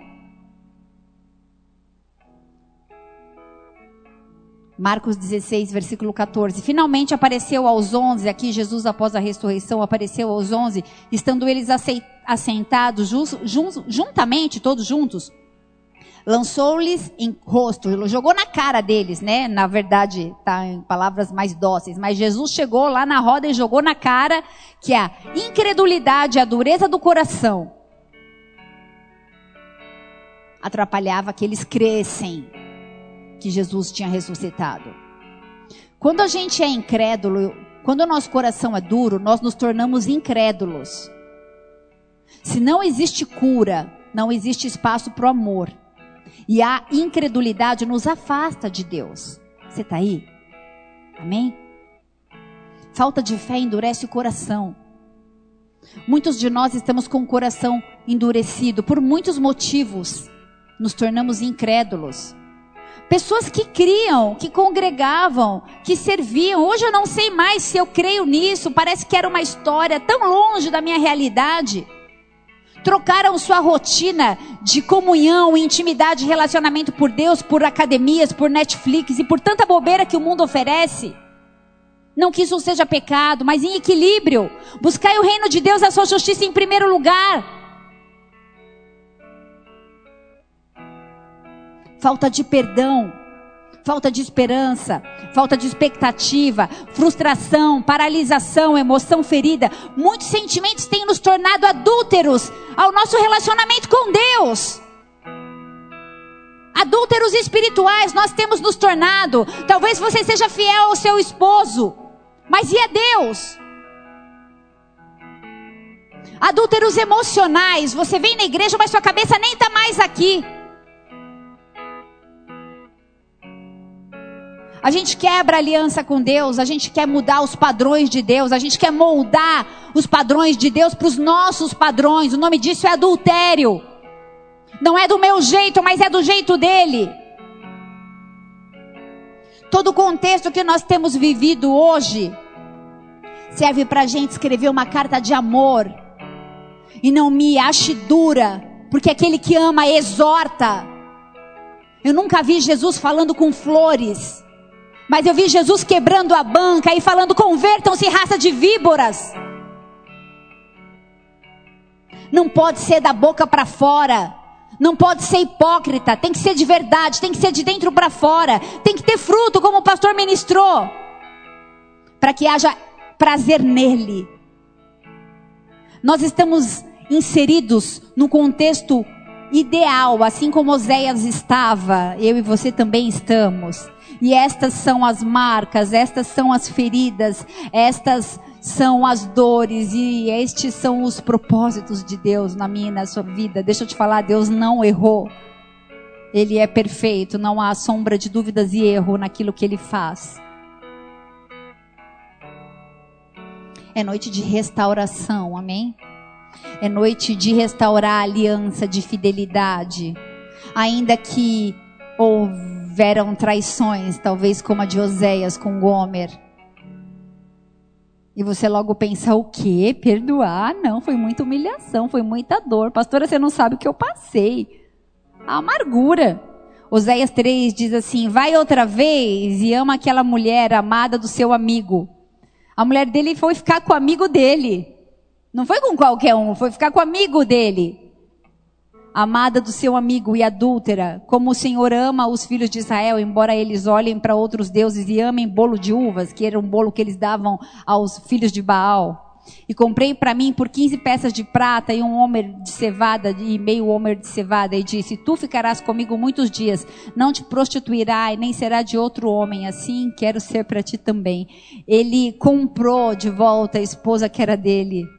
Marcos 16, versículo 14. Finalmente apareceu aos onze, aqui Jesus após a ressurreição apareceu aos onze, estando eles assentados juntamente, todos juntos, lançou-lhes em rosto, jogou na cara deles, né? Na verdade, tá em palavras mais dóceis, mas Jesus chegou lá na roda e jogou na cara que a incredulidade, a dureza do coração atrapalhava que eles crescem que Jesus tinha ressuscitado. Quando a gente é incrédulo, quando o nosso coração é duro, nós nos tornamos incrédulos. Se não existe cura, não existe espaço para o amor. E a incredulidade nos afasta de Deus. Você está aí? Amém? Falta de fé endurece o coração. Muitos de nós estamos com o coração endurecido por muitos motivos. Nos tornamos incrédulos. Pessoas que criam, que congregavam, que serviam. Hoje eu não sei mais se eu creio nisso. Parece que era uma história tão longe da minha realidade. Trocaram sua rotina de comunhão, intimidade, relacionamento por Deus, por academias, por Netflix e por tanta bobeira que o mundo oferece. Não que isso seja pecado, mas em equilíbrio. Buscai o reino de Deus, a sua justiça em primeiro lugar. falta de perdão, falta de esperança, falta de expectativa, frustração, paralisação, emoção ferida. Muitos sentimentos têm nos tornado adúlteros ao nosso relacionamento com Deus. Adúlteros espirituais nós temos nos tornado. Talvez você seja fiel ao seu esposo, mas e a Deus? Adúlteros emocionais, você vem na igreja, mas sua cabeça nem está mais aqui. A gente quebra aliança com Deus, a gente quer mudar os padrões de Deus, a gente quer moldar os padrões de Deus para os nossos padrões. O nome disso é adultério. Não é do meu jeito, mas é do jeito dele. Todo o contexto que nós temos vivido hoje serve para a gente escrever uma carta de amor. E não me ache dura, porque aquele que ama exorta. Eu nunca vi Jesus falando com flores. Mas eu vi Jesus quebrando a banca e falando: convertam-se raça de víboras. Não pode ser da boca para fora. Não pode ser hipócrita. Tem que ser de verdade. Tem que ser de dentro para fora. Tem que ter fruto, como o pastor ministrou. Para que haja prazer nele. Nós estamos inseridos no contexto ideal, assim como Oséias estava, eu e você também estamos. E estas são as marcas, estas são as feridas, estas são as dores e estes são os propósitos de Deus na minha e na sua vida. Deixa eu te falar, Deus não errou. Ele é perfeito, não há sombra de dúvidas e erro naquilo que ele faz. É noite de restauração, amém? É noite de restaurar a aliança de fidelidade. Ainda que houveram traições, talvez como a de Oséias com Gomer. E você logo pensa, o quê? Perdoar? Não, foi muita humilhação, foi muita dor. Pastora, você não sabe o que eu passei. A amargura. Oséias 3 diz assim: Vai outra vez e ama aquela mulher amada do seu amigo. A mulher dele foi ficar com o amigo dele. Não foi com qualquer um, foi ficar com o amigo dele. Amada do seu amigo e adúltera, como o Senhor ama os filhos de Israel, embora eles olhem para outros deuses e amem bolo de uvas, que era um bolo que eles davam aos filhos de Baal. E comprei para mim por 15 peças de prata e um homer de cevada e meio homer de cevada e disse: Tu ficarás comigo muitos dias, não te prostituirá e nem será de outro homem, assim quero ser para ti também. Ele comprou de volta a esposa que era dele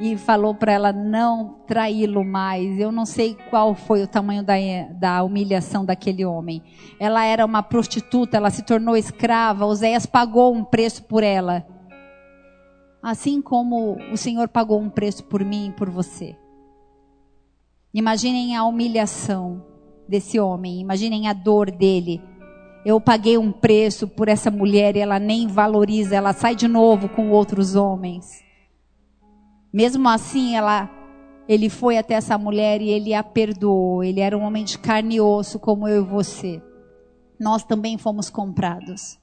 e falou para ela não traí-lo mais. Eu não sei qual foi o tamanho da, da humilhação daquele homem. Ela era uma prostituta, ela se tornou escrava. Oséias pagou um preço por ela. Assim como o Senhor pagou um preço por mim e por você. Imaginem a humilhação desse homem, imaginem a dor dele. Eu paguei um preço por essa mulher e ela nem valoriza, ela sai de novo com outros homens. Mesmo assim, ela, ele foi até essa mulher e ele a perdoou. Ele era um homem de carne e osso, como eu e você. Nós também fomos comprados.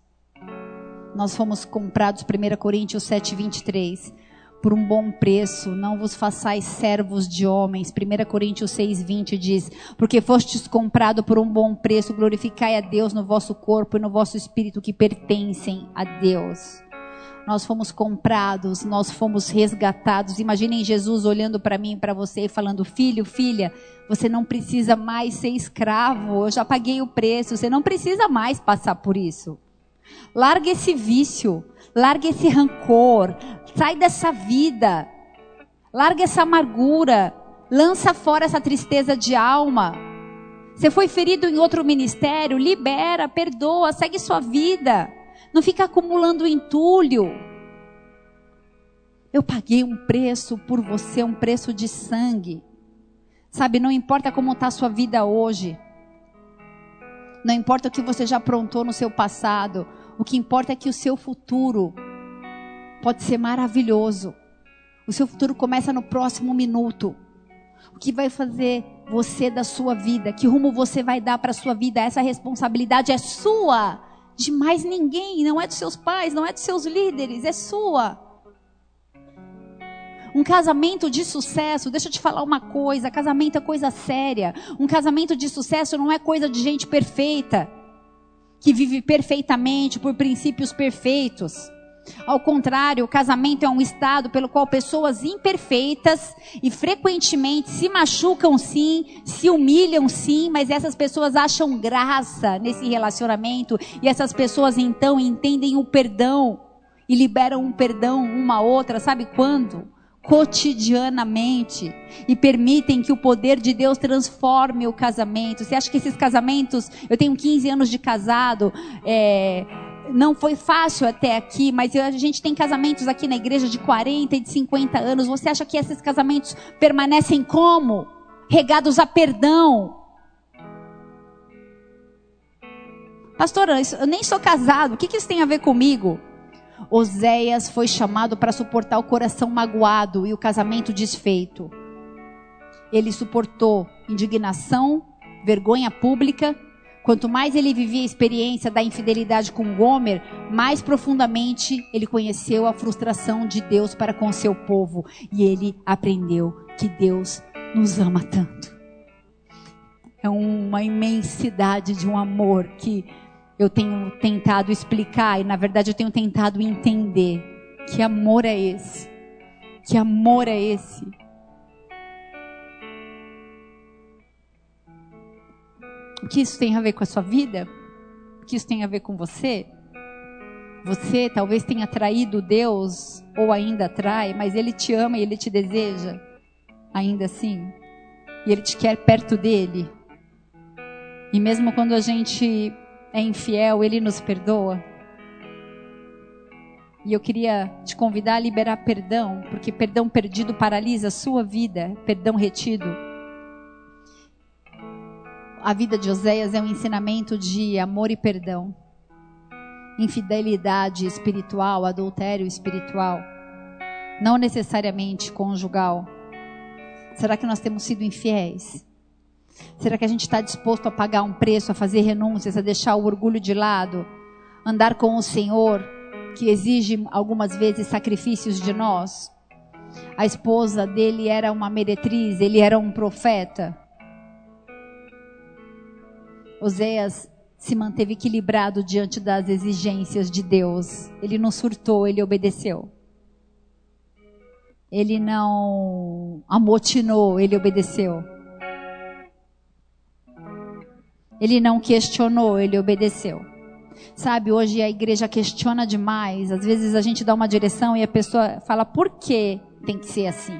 Nós fomos comprados, 1 Coríntios 7, 23 por um bom preço, não vos façais servos de homens. 1 Coríntios 6, 20 diz: Porque fostes comprado por um bom preço, glorificai a Deus no vosso corpo e no vosso espírito que pertencem a Deus. Nós fomos comprados, nós fomos resgatados. Imaginem Jesus olhando para mim para você e falando: Filho, filha, você não precisa mais ser escravo. Eu já paguei o preço. Você não precisa mais passar por isso. Larga esse vício, larga esse rancor, sai dessa vida, larga essa amargura, lança fora essa tristeza de alma. Você foi ferido em outro ministério, libera, perdoa, segue sua vida. Não fica acumulando entulho. Eu paguei um preço por você, um preço de sangue. Sabe, não importa como está a sua vida hoje. Não importa o que você já aprontou no seu passado. O que importa é que o seu futuro pode ser maravilhoso. O seu futuro começa no próximo minuto. O que vai fazer você da sua vida? Que rumo você vai dar para a sua vida? Essa responsabilidade é sua, de mais ninguém. Não é dos seus pais, não é dos seus líderes, é sua. Um casamento de sucesso, deixa eu te falar uma coisa: casamento é coisa séria. Um casamento de sucesso não é coisa de gente perfeita que vive perfeitamente por princípios perfeitos. Ao contrário, o casamento é um estado pelo qual pessoas imperfeitas e frequentemente se machucam sim, se humilham sim, mas essas pessoas acham graça nesse relacionamento e essas pessoas então entendem o perdão e liberam um perdão uma a outra, sabe quando? cotidianamente e permitem que o poder de Deus transforme o casamento. Você acha que esses casamentos, eu tenho 15 anos de casado, é, não foi fácil até aqui, mas a gente tem casamentos aqui na igreja de 40 e de 50 anos. Você acha que esses casamentos permanecem como? Regados a perdão. Pastora, eu nem sou casado, o que isso tem a ver comigo? Oséias foi chamado para suportar o coração magoado e o casamento desfeito. Ele suportou indignação, vergonha pública. Quanto mais ele vivia a experiência da infidelidade com Gomer, mais profundamente ele conheceu a frustração de Deus para com seu povo. E ele aprendeu que Deus nos ama tanto. É uma imensidade de um amor que eu tenho tentado explicar e na verdade eu tenho tentado entender que amor é esse? Que amor é esse? O que isso tem a ver com a sua vida? O que isso tem a ver com você? Você talvez tenha traído Deus ou ainda trai, mas Ele te ama e Ele te deseja, ainda assim. E Ele te quer perto dele. E mesmo quando a gente é infiel, Ele nos perdoa. E eu queria te convidar a liberar perdão, porque perdão perdido paralisa a sua vida, perdão retido. A vida de Oséias é um ensinamento de amor e perdão. Infidelidade espiritual, adultério espiritual, não necessariamente conjugal. Será que nós temos sido infiéis? Será que a gente está disposto a pagar um preço, a fazer renúncias, a deixar o orgulho de lado, andar com o Senhor, que exige algumas vezes sacrifícios de nós? A esposa dele era uma meretriz, ele era um profeta. Oséias se manteve equilibrado diante das exigências de Deus. Ele não surtou, ele obedeceu. Ele não amotinou, ele obedeceu. Ele não questionou, ele obedeceu. Sabe, hoje a igreja questiona demais. Às vezes a gente dá uma direção e a pessoa fala por que tem que ser assim.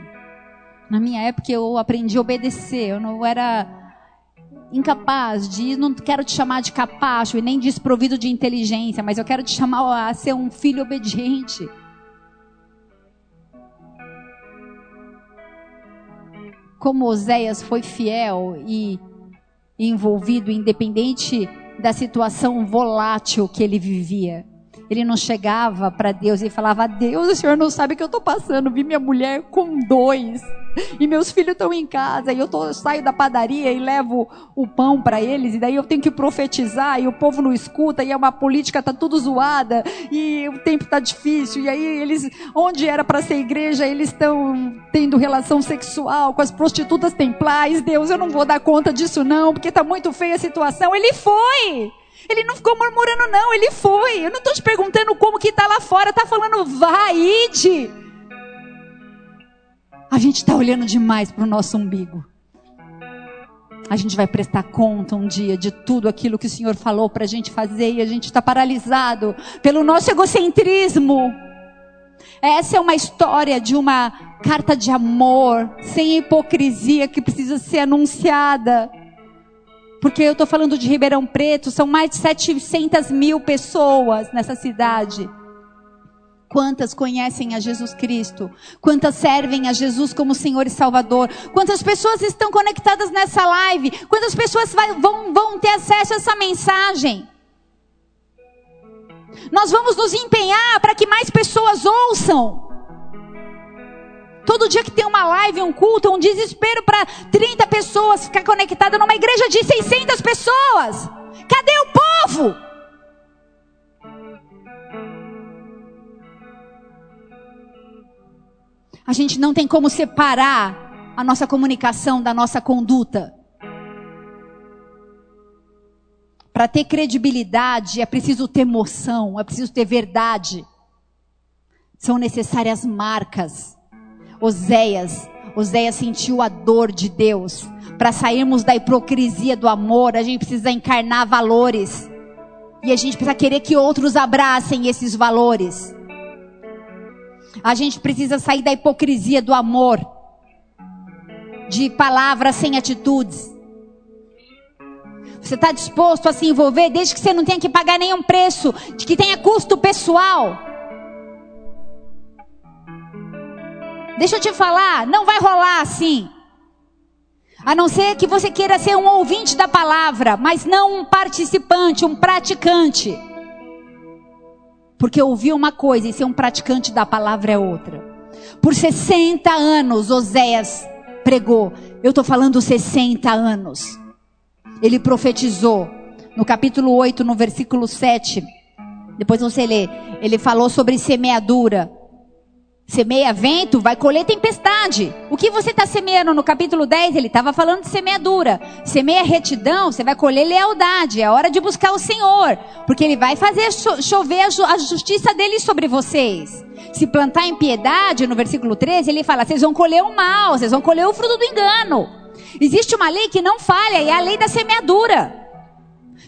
Na minha época eu aprendi a obedecer. Eu não era incapaz de, não quero te chamar de capacho e nem desprovido de inteligência, mas eu quero te chamar a ser um filho obediente. Como Oséias foi fiel e envolvido, independente da situação volátil que ele vivia. Ele não chegava para Deus e falava: Deus, o senhor não sabe o que eu estou passando. Vi minha mulher com dois. E meus filhos estão em casa. E eu tô, saio da padaria e levo o pão para eles. E daí eu tenho que profetizar. E o povo não escuta. E é uma política, tá tudo zoada. E o tempo tá difícil. E aí eles, onde era para ser igreja, eles estão tendo relação sexual com as prostitutas templais. Deus, eu não vou dar conta disso não. Porque tá muito feia a situação. Ele foi. Ele não ficou murmurando, não, ele foi. Eu não estou te perguntando como que está lá fora, está falando, vai, ide. A gente está olhando demais para o nosso umbigo. A gente vai prestar conta um dia de tudo aquilo que o Senhor falou para a gente fazer e a gente está paralisado pelo nosso egocentrismo. Essa é uma história de uma carta de amor, sem hipocrisia, que precisa ser anunciada. Porque eu estou falando de Ribeirão Preto, são mais de 700 mil pessoas nessa cidade. Quantas conhecem a Jesus Cristo? Quantas servem a Jesus como Senhor e Salvador? Quantas pessoas estão conectadas nessa live? Quantas pessoas vai, vão, vão ter acesso a essa mensagem? Nós vamos nos empenhar para que mais pessoas ouçam. Todo dia que tem uma live, um culto, um desespero para 30 pessoas ficar conectada numa igreja de 600 pessoas. Cadê o povo? A gente não tem como separar a nossa comunicação da nossa conduta. Para ter credibilidade é preciso ter emoção, é preciso ter verdade. São necessárias marcas. Oséias, Oséias sentiu a dor de Deus. Para sairmos da hipocrisia do amor, a gente precisa encarnar valores. E a gente precisa querer que outros abracem esses valores. A gente precisa sair da hipocrisia do amor. De palavras sem atitudes. Você está disposto a se envolver desde que você não tenha que pagar nenhum preço, de que tenha custo pessoal. Deixa eu te falar, não vai rolar assim. A não ser que você queira ser um ouvinte da palavra, mas não um participante, um praticante. Porque ouvir uma coisa e ser um praticante da palavra é outra. Por 60 anos, Oséias pregou. Eu estou falando 60 anos. Ele profetizou. No capítulo 8, no versículo 7. Depois você lê. Ele falou sobre semeadura. Semeia vento, vai colher tempestade. O que você está semeando no capítulo 10? Ele estava falando de semeadura. Semeia retidão, você vai colher lealdade. É hora de buscar o Senhor. Porque Ele vai fazer chover a justiça dele sobre vocês. Se plantar em piedade, no versículo 13, ele fala: vocês vão colher o mal, vocês vão colher o fruto do engano. Existe uma lei que não falha, e é a lei da semeadura.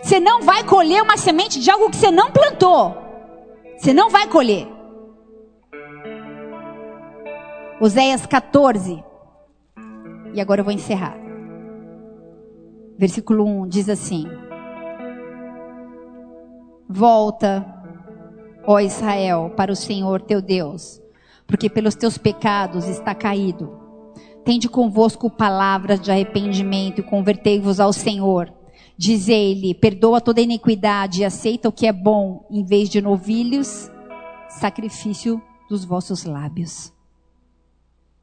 Você não vai colher uma semente de algo que você não plantou. Você não vai colher. Oséias 14. E agora eu vou encerrar. Versículo 1 diz assim: Volta, ó Israel, para o Senhor teu Deus, porque pelos teus pecados está caído. Tende convosco palavras de arrependimento e convertei-vos ao Senhor. Diz ele: Perdoa toda iniquidade e aceita o que é bom, em vez de novilhos, sacrifício dos vossos lábios.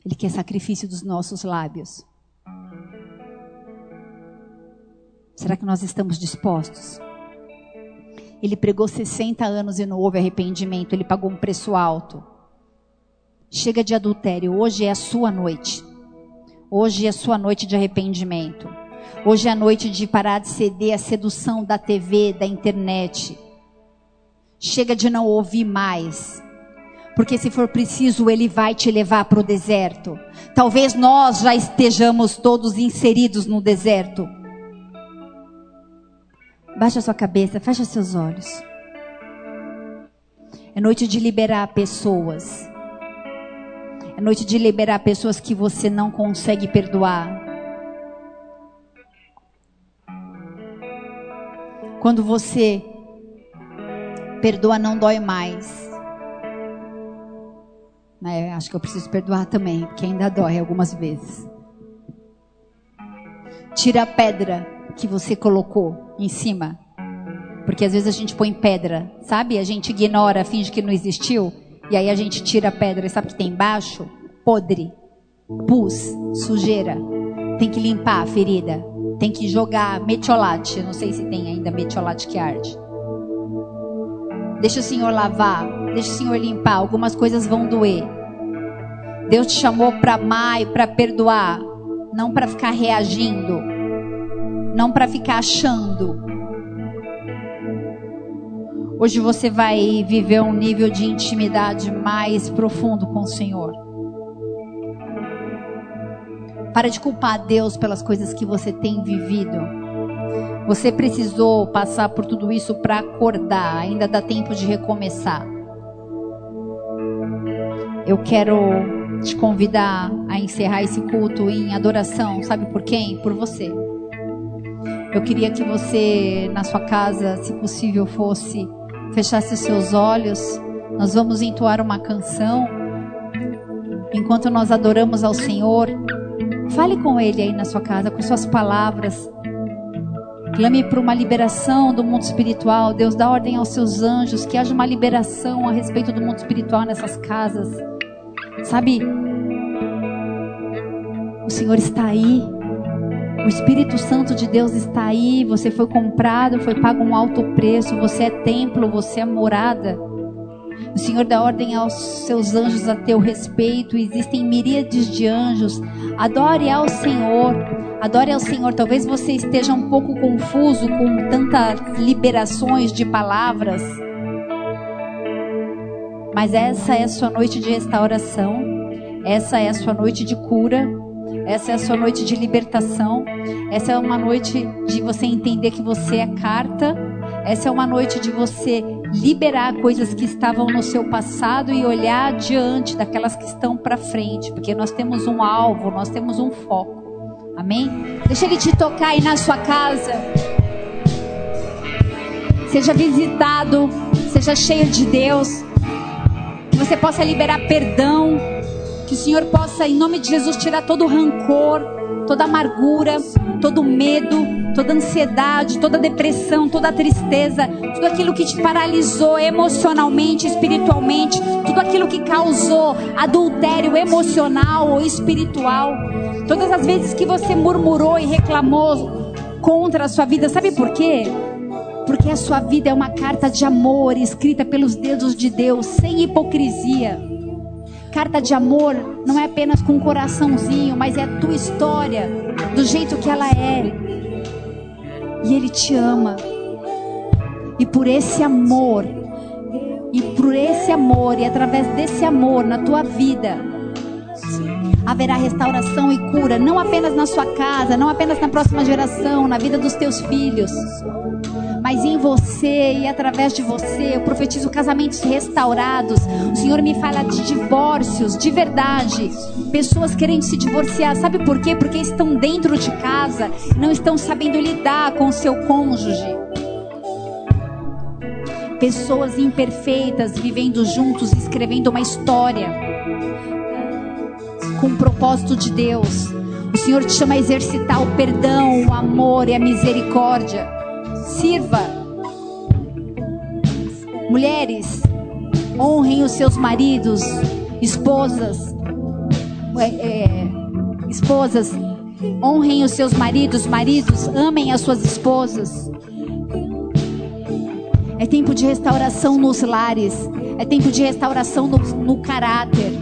Ele quer sacrifício dos nossos lábios. Será que nós estamos dispostos? Ele pregou 60 anos e não houve arrependimento, ele pagou um preço alto. Chega de adultério, hoje é a sua noite. Hoje é a sua noite de arrependimento. Hoje é a noite de parar de ceder à sedução da TV, da internet. Chega de não ouvir mais. Porque se for preciso, ele vai te levar para o deserto. Talvez nós já estejamos todos inseridos no deserto. Baixa sua cabeça, fecha seus olhos. É noite de liberar pessoas. É noite de liberar pessoas que você não consegue perdoar. Quando você perdoa, não dói mais. Né? Acho que eu preciso perdoar também, porque ainda dói algumas vezes. Tira a pedra que você colocou em cima. Porque às vezes a gente põe pedra, sabe? A gente ignora, finge que não existiu. E aí a gente tira a pedra. E sabe o que tem embaixo? Podre, pus, sujeira. Tem que limpar a ferida. Tem que jogar metiolate. Não sei se tem ainda metiolate que arde. Deixa o Senhor lavar, deixa o Senhor limpar. Algumas coisas vão doer. Deus te chamou para amar e para perdoar, não para ficar reagindo, não para ficar achando. Hoje você vai viver um nível de intimidade mais profundo com o Senhor. Para de culpar Deus pelas coisas que você tem vivido. Você precisou passar por tudo isso para acordar. Ainda dá tempo de recomeçar. Eu quero te convidar a encerrar esse culto em adoração. Sabe por quem? Por você. Eu queria que você, na sua casa, se possível, fosse fechasse seus olhos, nós vamos entoar uma canção. Enquanto nós adoramos ao Senhor, fale com Ele aí na sua casa, com suas palavras. Clame por uma liberação do mundo espiritual. Deus dá ordem aos seus anjos que haja uma liberação a respeito do mundo espiritual nessas casas. Sabe? O Senhor está aí. O Espírito Santo de Deus está aí. Você foi comprado, foi pago um alto preço. Você é templo, você é morada. O Senhor dá ordem aos seus anjos a teu respeito. Existem miríades de anjos. Adore ao Senhor. Adore ao Senhor. Talvez você esteja um pouco confuso com tantas liberações de palavras. Mas essa é a sua noite de restauração. Essa é a sua noite de cura. Essa é a sua noite de libertação. Essa é uma noite de você entender que você é carta. Essa é uma noite de você liberar coisas que estavam no seu passado e olhar adiante daquelas que estão para frente, porque nós temos um alvo, nós temos um foco. Amém? Deixa ele te tocar aí na sua casa. Seja visitado, seja cheio de Deus. Que você possa liberar perdão que o Senhor possa, em nome de Jesus, tirar todo o rancor, toda amargura, todo medo, toda ansiedade, toda depressão, toda tristeza, tudo aquilo que te paralisou emocionalmente, espiritualmente, tudo aquilo que causou adultério emocional ou espiritual. Todas as vezes que você murmurou e reclamou contra a sua vida, sabe por quê? Porque a sua vida é uma carta de amor escrita pelos dedos de Deus, sem hipocrisia. Carta de amor não é apenas com um coraçãozinho, mas é a tua história, do jeito que ela é. E Ele te ama. E por esse amor, e por esse amor, e através desse amor na tua vida, haverá restauração e cura, não apenas na sua casa, não apenas na próxima geração, na vida dos teus filhos mas em você e através de você eu profetizo casamentos restaurados. O Senhor me fala de divórcios, de verdade. Pessoas querendo se divorciar, sabe por quê? Porque estão dentro de casa, não estão sabendo lidar com o seu cônjuge. Pessoas imperfeitas vivendo juntos, escrevendo uma história com o propósito de Deus. O Senhor te chama a exercitar o perdão, o amor e a misericórdia. Sirva. Mulheres, honrem os seus maridos, esposas, é, é, esposas, honrem os seus maridos, maridos, amem as suas esposas. É tempo de restauração nos lares, é tempo de restauração no, no caráter,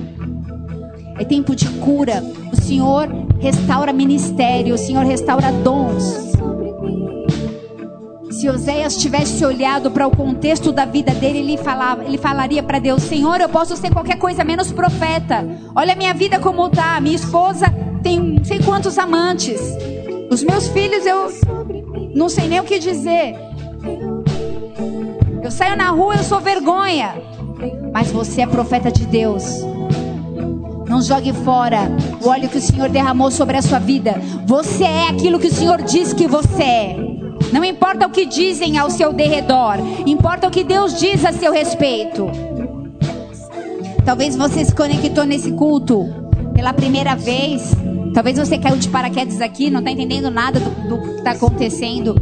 é tempo de cura. O Senhor restaura ministério, o Senhor restaura dons. Se Oséias tivesse olhado para o contexto da vida dele, ele, falava, ele falaria para Deus: Senhor, eu posso ser qualquer coisa menos profeta. Olha a minha vida como tá. Minha esposa tem não sei quantos amantes. Os meus filhos eu não sei nem o que dizer. Eu saio na rua, eu sou vergonha. Mas você é profeta de Deus. Não jogue fora o óleo que o Senhor derramou sobre a sua vida. Você é aquilo que o Senhor diz que você é. Não importa o que dizem ao seu derredor, importa o que Deus diz a seu respeito. Talvez você se conectou nesse culto pela primeira vez. Talvez você caiu de paraquedas aqui, não está entendendo nada do, do que está acontecendo.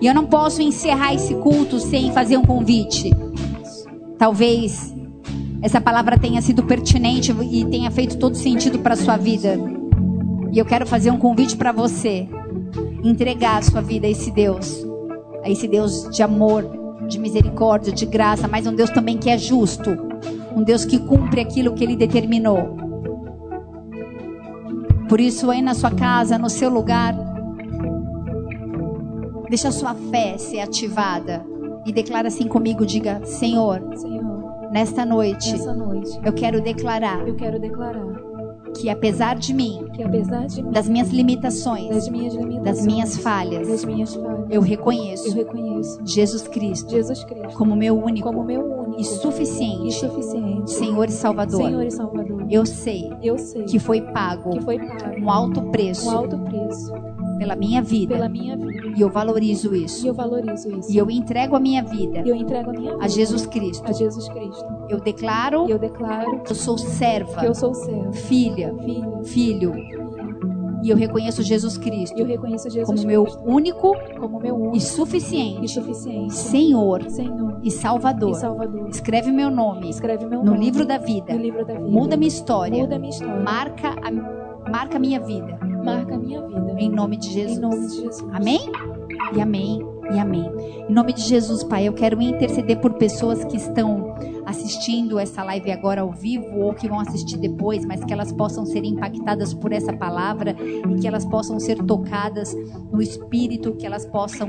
E eu não posso encerrar esse culto sem fazer um convite. Talvez essa palavra tenha sido pertinente e tenha feito todo sentido para sua vida. E eu quero fazer um convite para você entregar a sua vida a esse Deus, a esse Deus de amor, de misericórdia, de graça, mas um Deus também que é justo, um Deus que cumpre aquilo que ele determinou. Por isso, aí na sua casa, no seu lugar, deixa a sua fé ser ativada E declara assim comigo, diga: Senhor, Senhor, nesta noite noite eu quero declarar eu quero declarar que apesar de mim, que apesar de mim, das minhas limitações, das minhas limitações, das minhas falhas, das minhas falhas, eu reconheço eu reconheço Jesus Cristo Jesus Cristo como meu único como meu único e suficiente e suficiente Senhor e Salvador. Senhor e Salvador. Eu sei Eu sei que foi pago que foi pago um alto preço um alto preço pela minha vida pela minha vida e eu valorizo e isso. eu valorizo isso. E eu entrego a minha vida E eu entrego a minha vida a Jesus Cristo. a Jesus Cristo. Eu declaro E eu declaro que eu sou que serva, eu sou servo, filha, filha, filho, e eu reconheço Jesus Cristo e eu reconheço Jesus como meu Cristo único como meu único e e suficiente suficiente Senhor Senhor e Salvador. e Salvador. Escreve meu nome Escreve meu no nome livro da vida. no livro da vida. Muda minha história. Muda minha história. Marca a, marca a minha vida. Marca a minha vida. Em nome de Jesus. Em nome de Jesus. Amém? E amém. E amém. Em nome de Jesus, Pai, eu quero interceder por pessoas que estão assistindo essa live agora ao vivo ou que vão assistir depois, mas que elas possam ser impactadas por essa palavra e que elas possam ser tocadas no espírito, que elas possam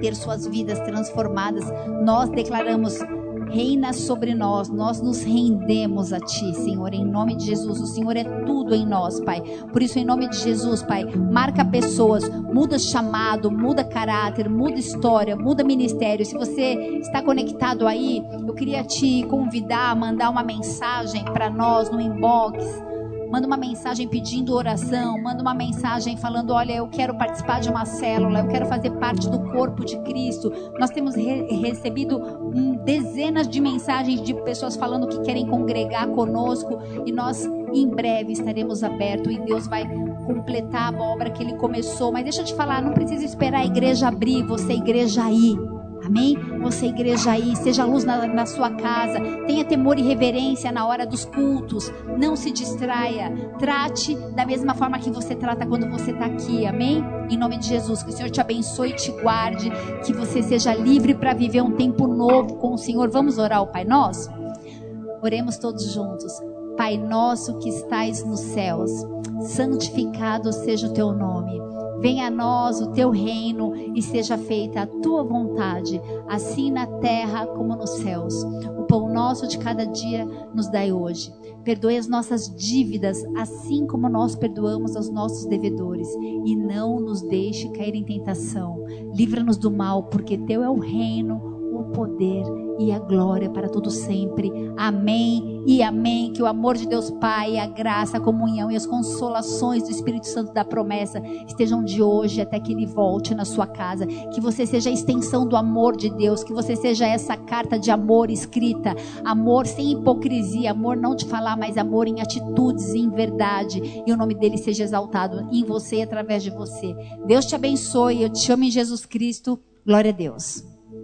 ter suas vidas transformadas. Nós declaramos reina sobre nós, nós nos rendemos a Ti, Senhor, em nome de Jesus. O Senhor é tudo em nós, Pai. Por isso, em nome de Jesus, Pai, marca pessoas, muda chamado, muda caráter, muda história, muda ministério. Se você está conectado aí, eu queria te convidar a mandar uma mensagem para nós no inbox manda uma mensagem pedindo oração, manda uma mensagem falando: olha, eu quero participar de uma célula, eu quero fazer parte do corpo de Cristo. Nós temos re recebido um, dezenas de mensagens de pessoas falando que querem congregar conosco e nós em breve estaremos abertos e Deus vai completar a obra que Ele começou. Mas deixa eu te falar, não precisa esperar a igreja abrir, você igreja aí. Amém? Você, igreja aí, seja luz na, na, sua casa, tenha temor e reverência na hora dos cultos, não se distraia, trate da mesma forma que você trata quando você está aqui, amém? Em nome de Jesus, que o Senhor te abençoe e te guarde, que você seja livre para viver um tempo novo com o Senhor. Vamos orar o Pai Nosso? Oremos todos juntos. Pai nosso que estais nos céus, santificado seja o teu nome. Venha a nós o teu reino e seja feita a tua vontade, assim na terra como nos céus. O pão nosso de cada dia nos dai hoje. Perdoe as nossas dívidas, assim como nós perdoamos aos nossos devedores. E não nos deixe cair em tentação. Livra-nos do mal, porque teu é o reino, o poder e a glória para todo sempre. Amém e amém. Que o amor de Deus Pai, a graça, a comunhão e as consolações do Espírito Santo da promessa estejam de hoje até que ele volte na sua casa. Que você seja a extensão do amor de Deus, que você seja essa carta de amor escrita, amor sem hipocrisia, amor não de falar, mas amor em atitudes, em verdade. E o nome dele seja exaltado em você e através de você. Deus te abençoe. Eu te amo em Jesus Cristo. Glória a Deus.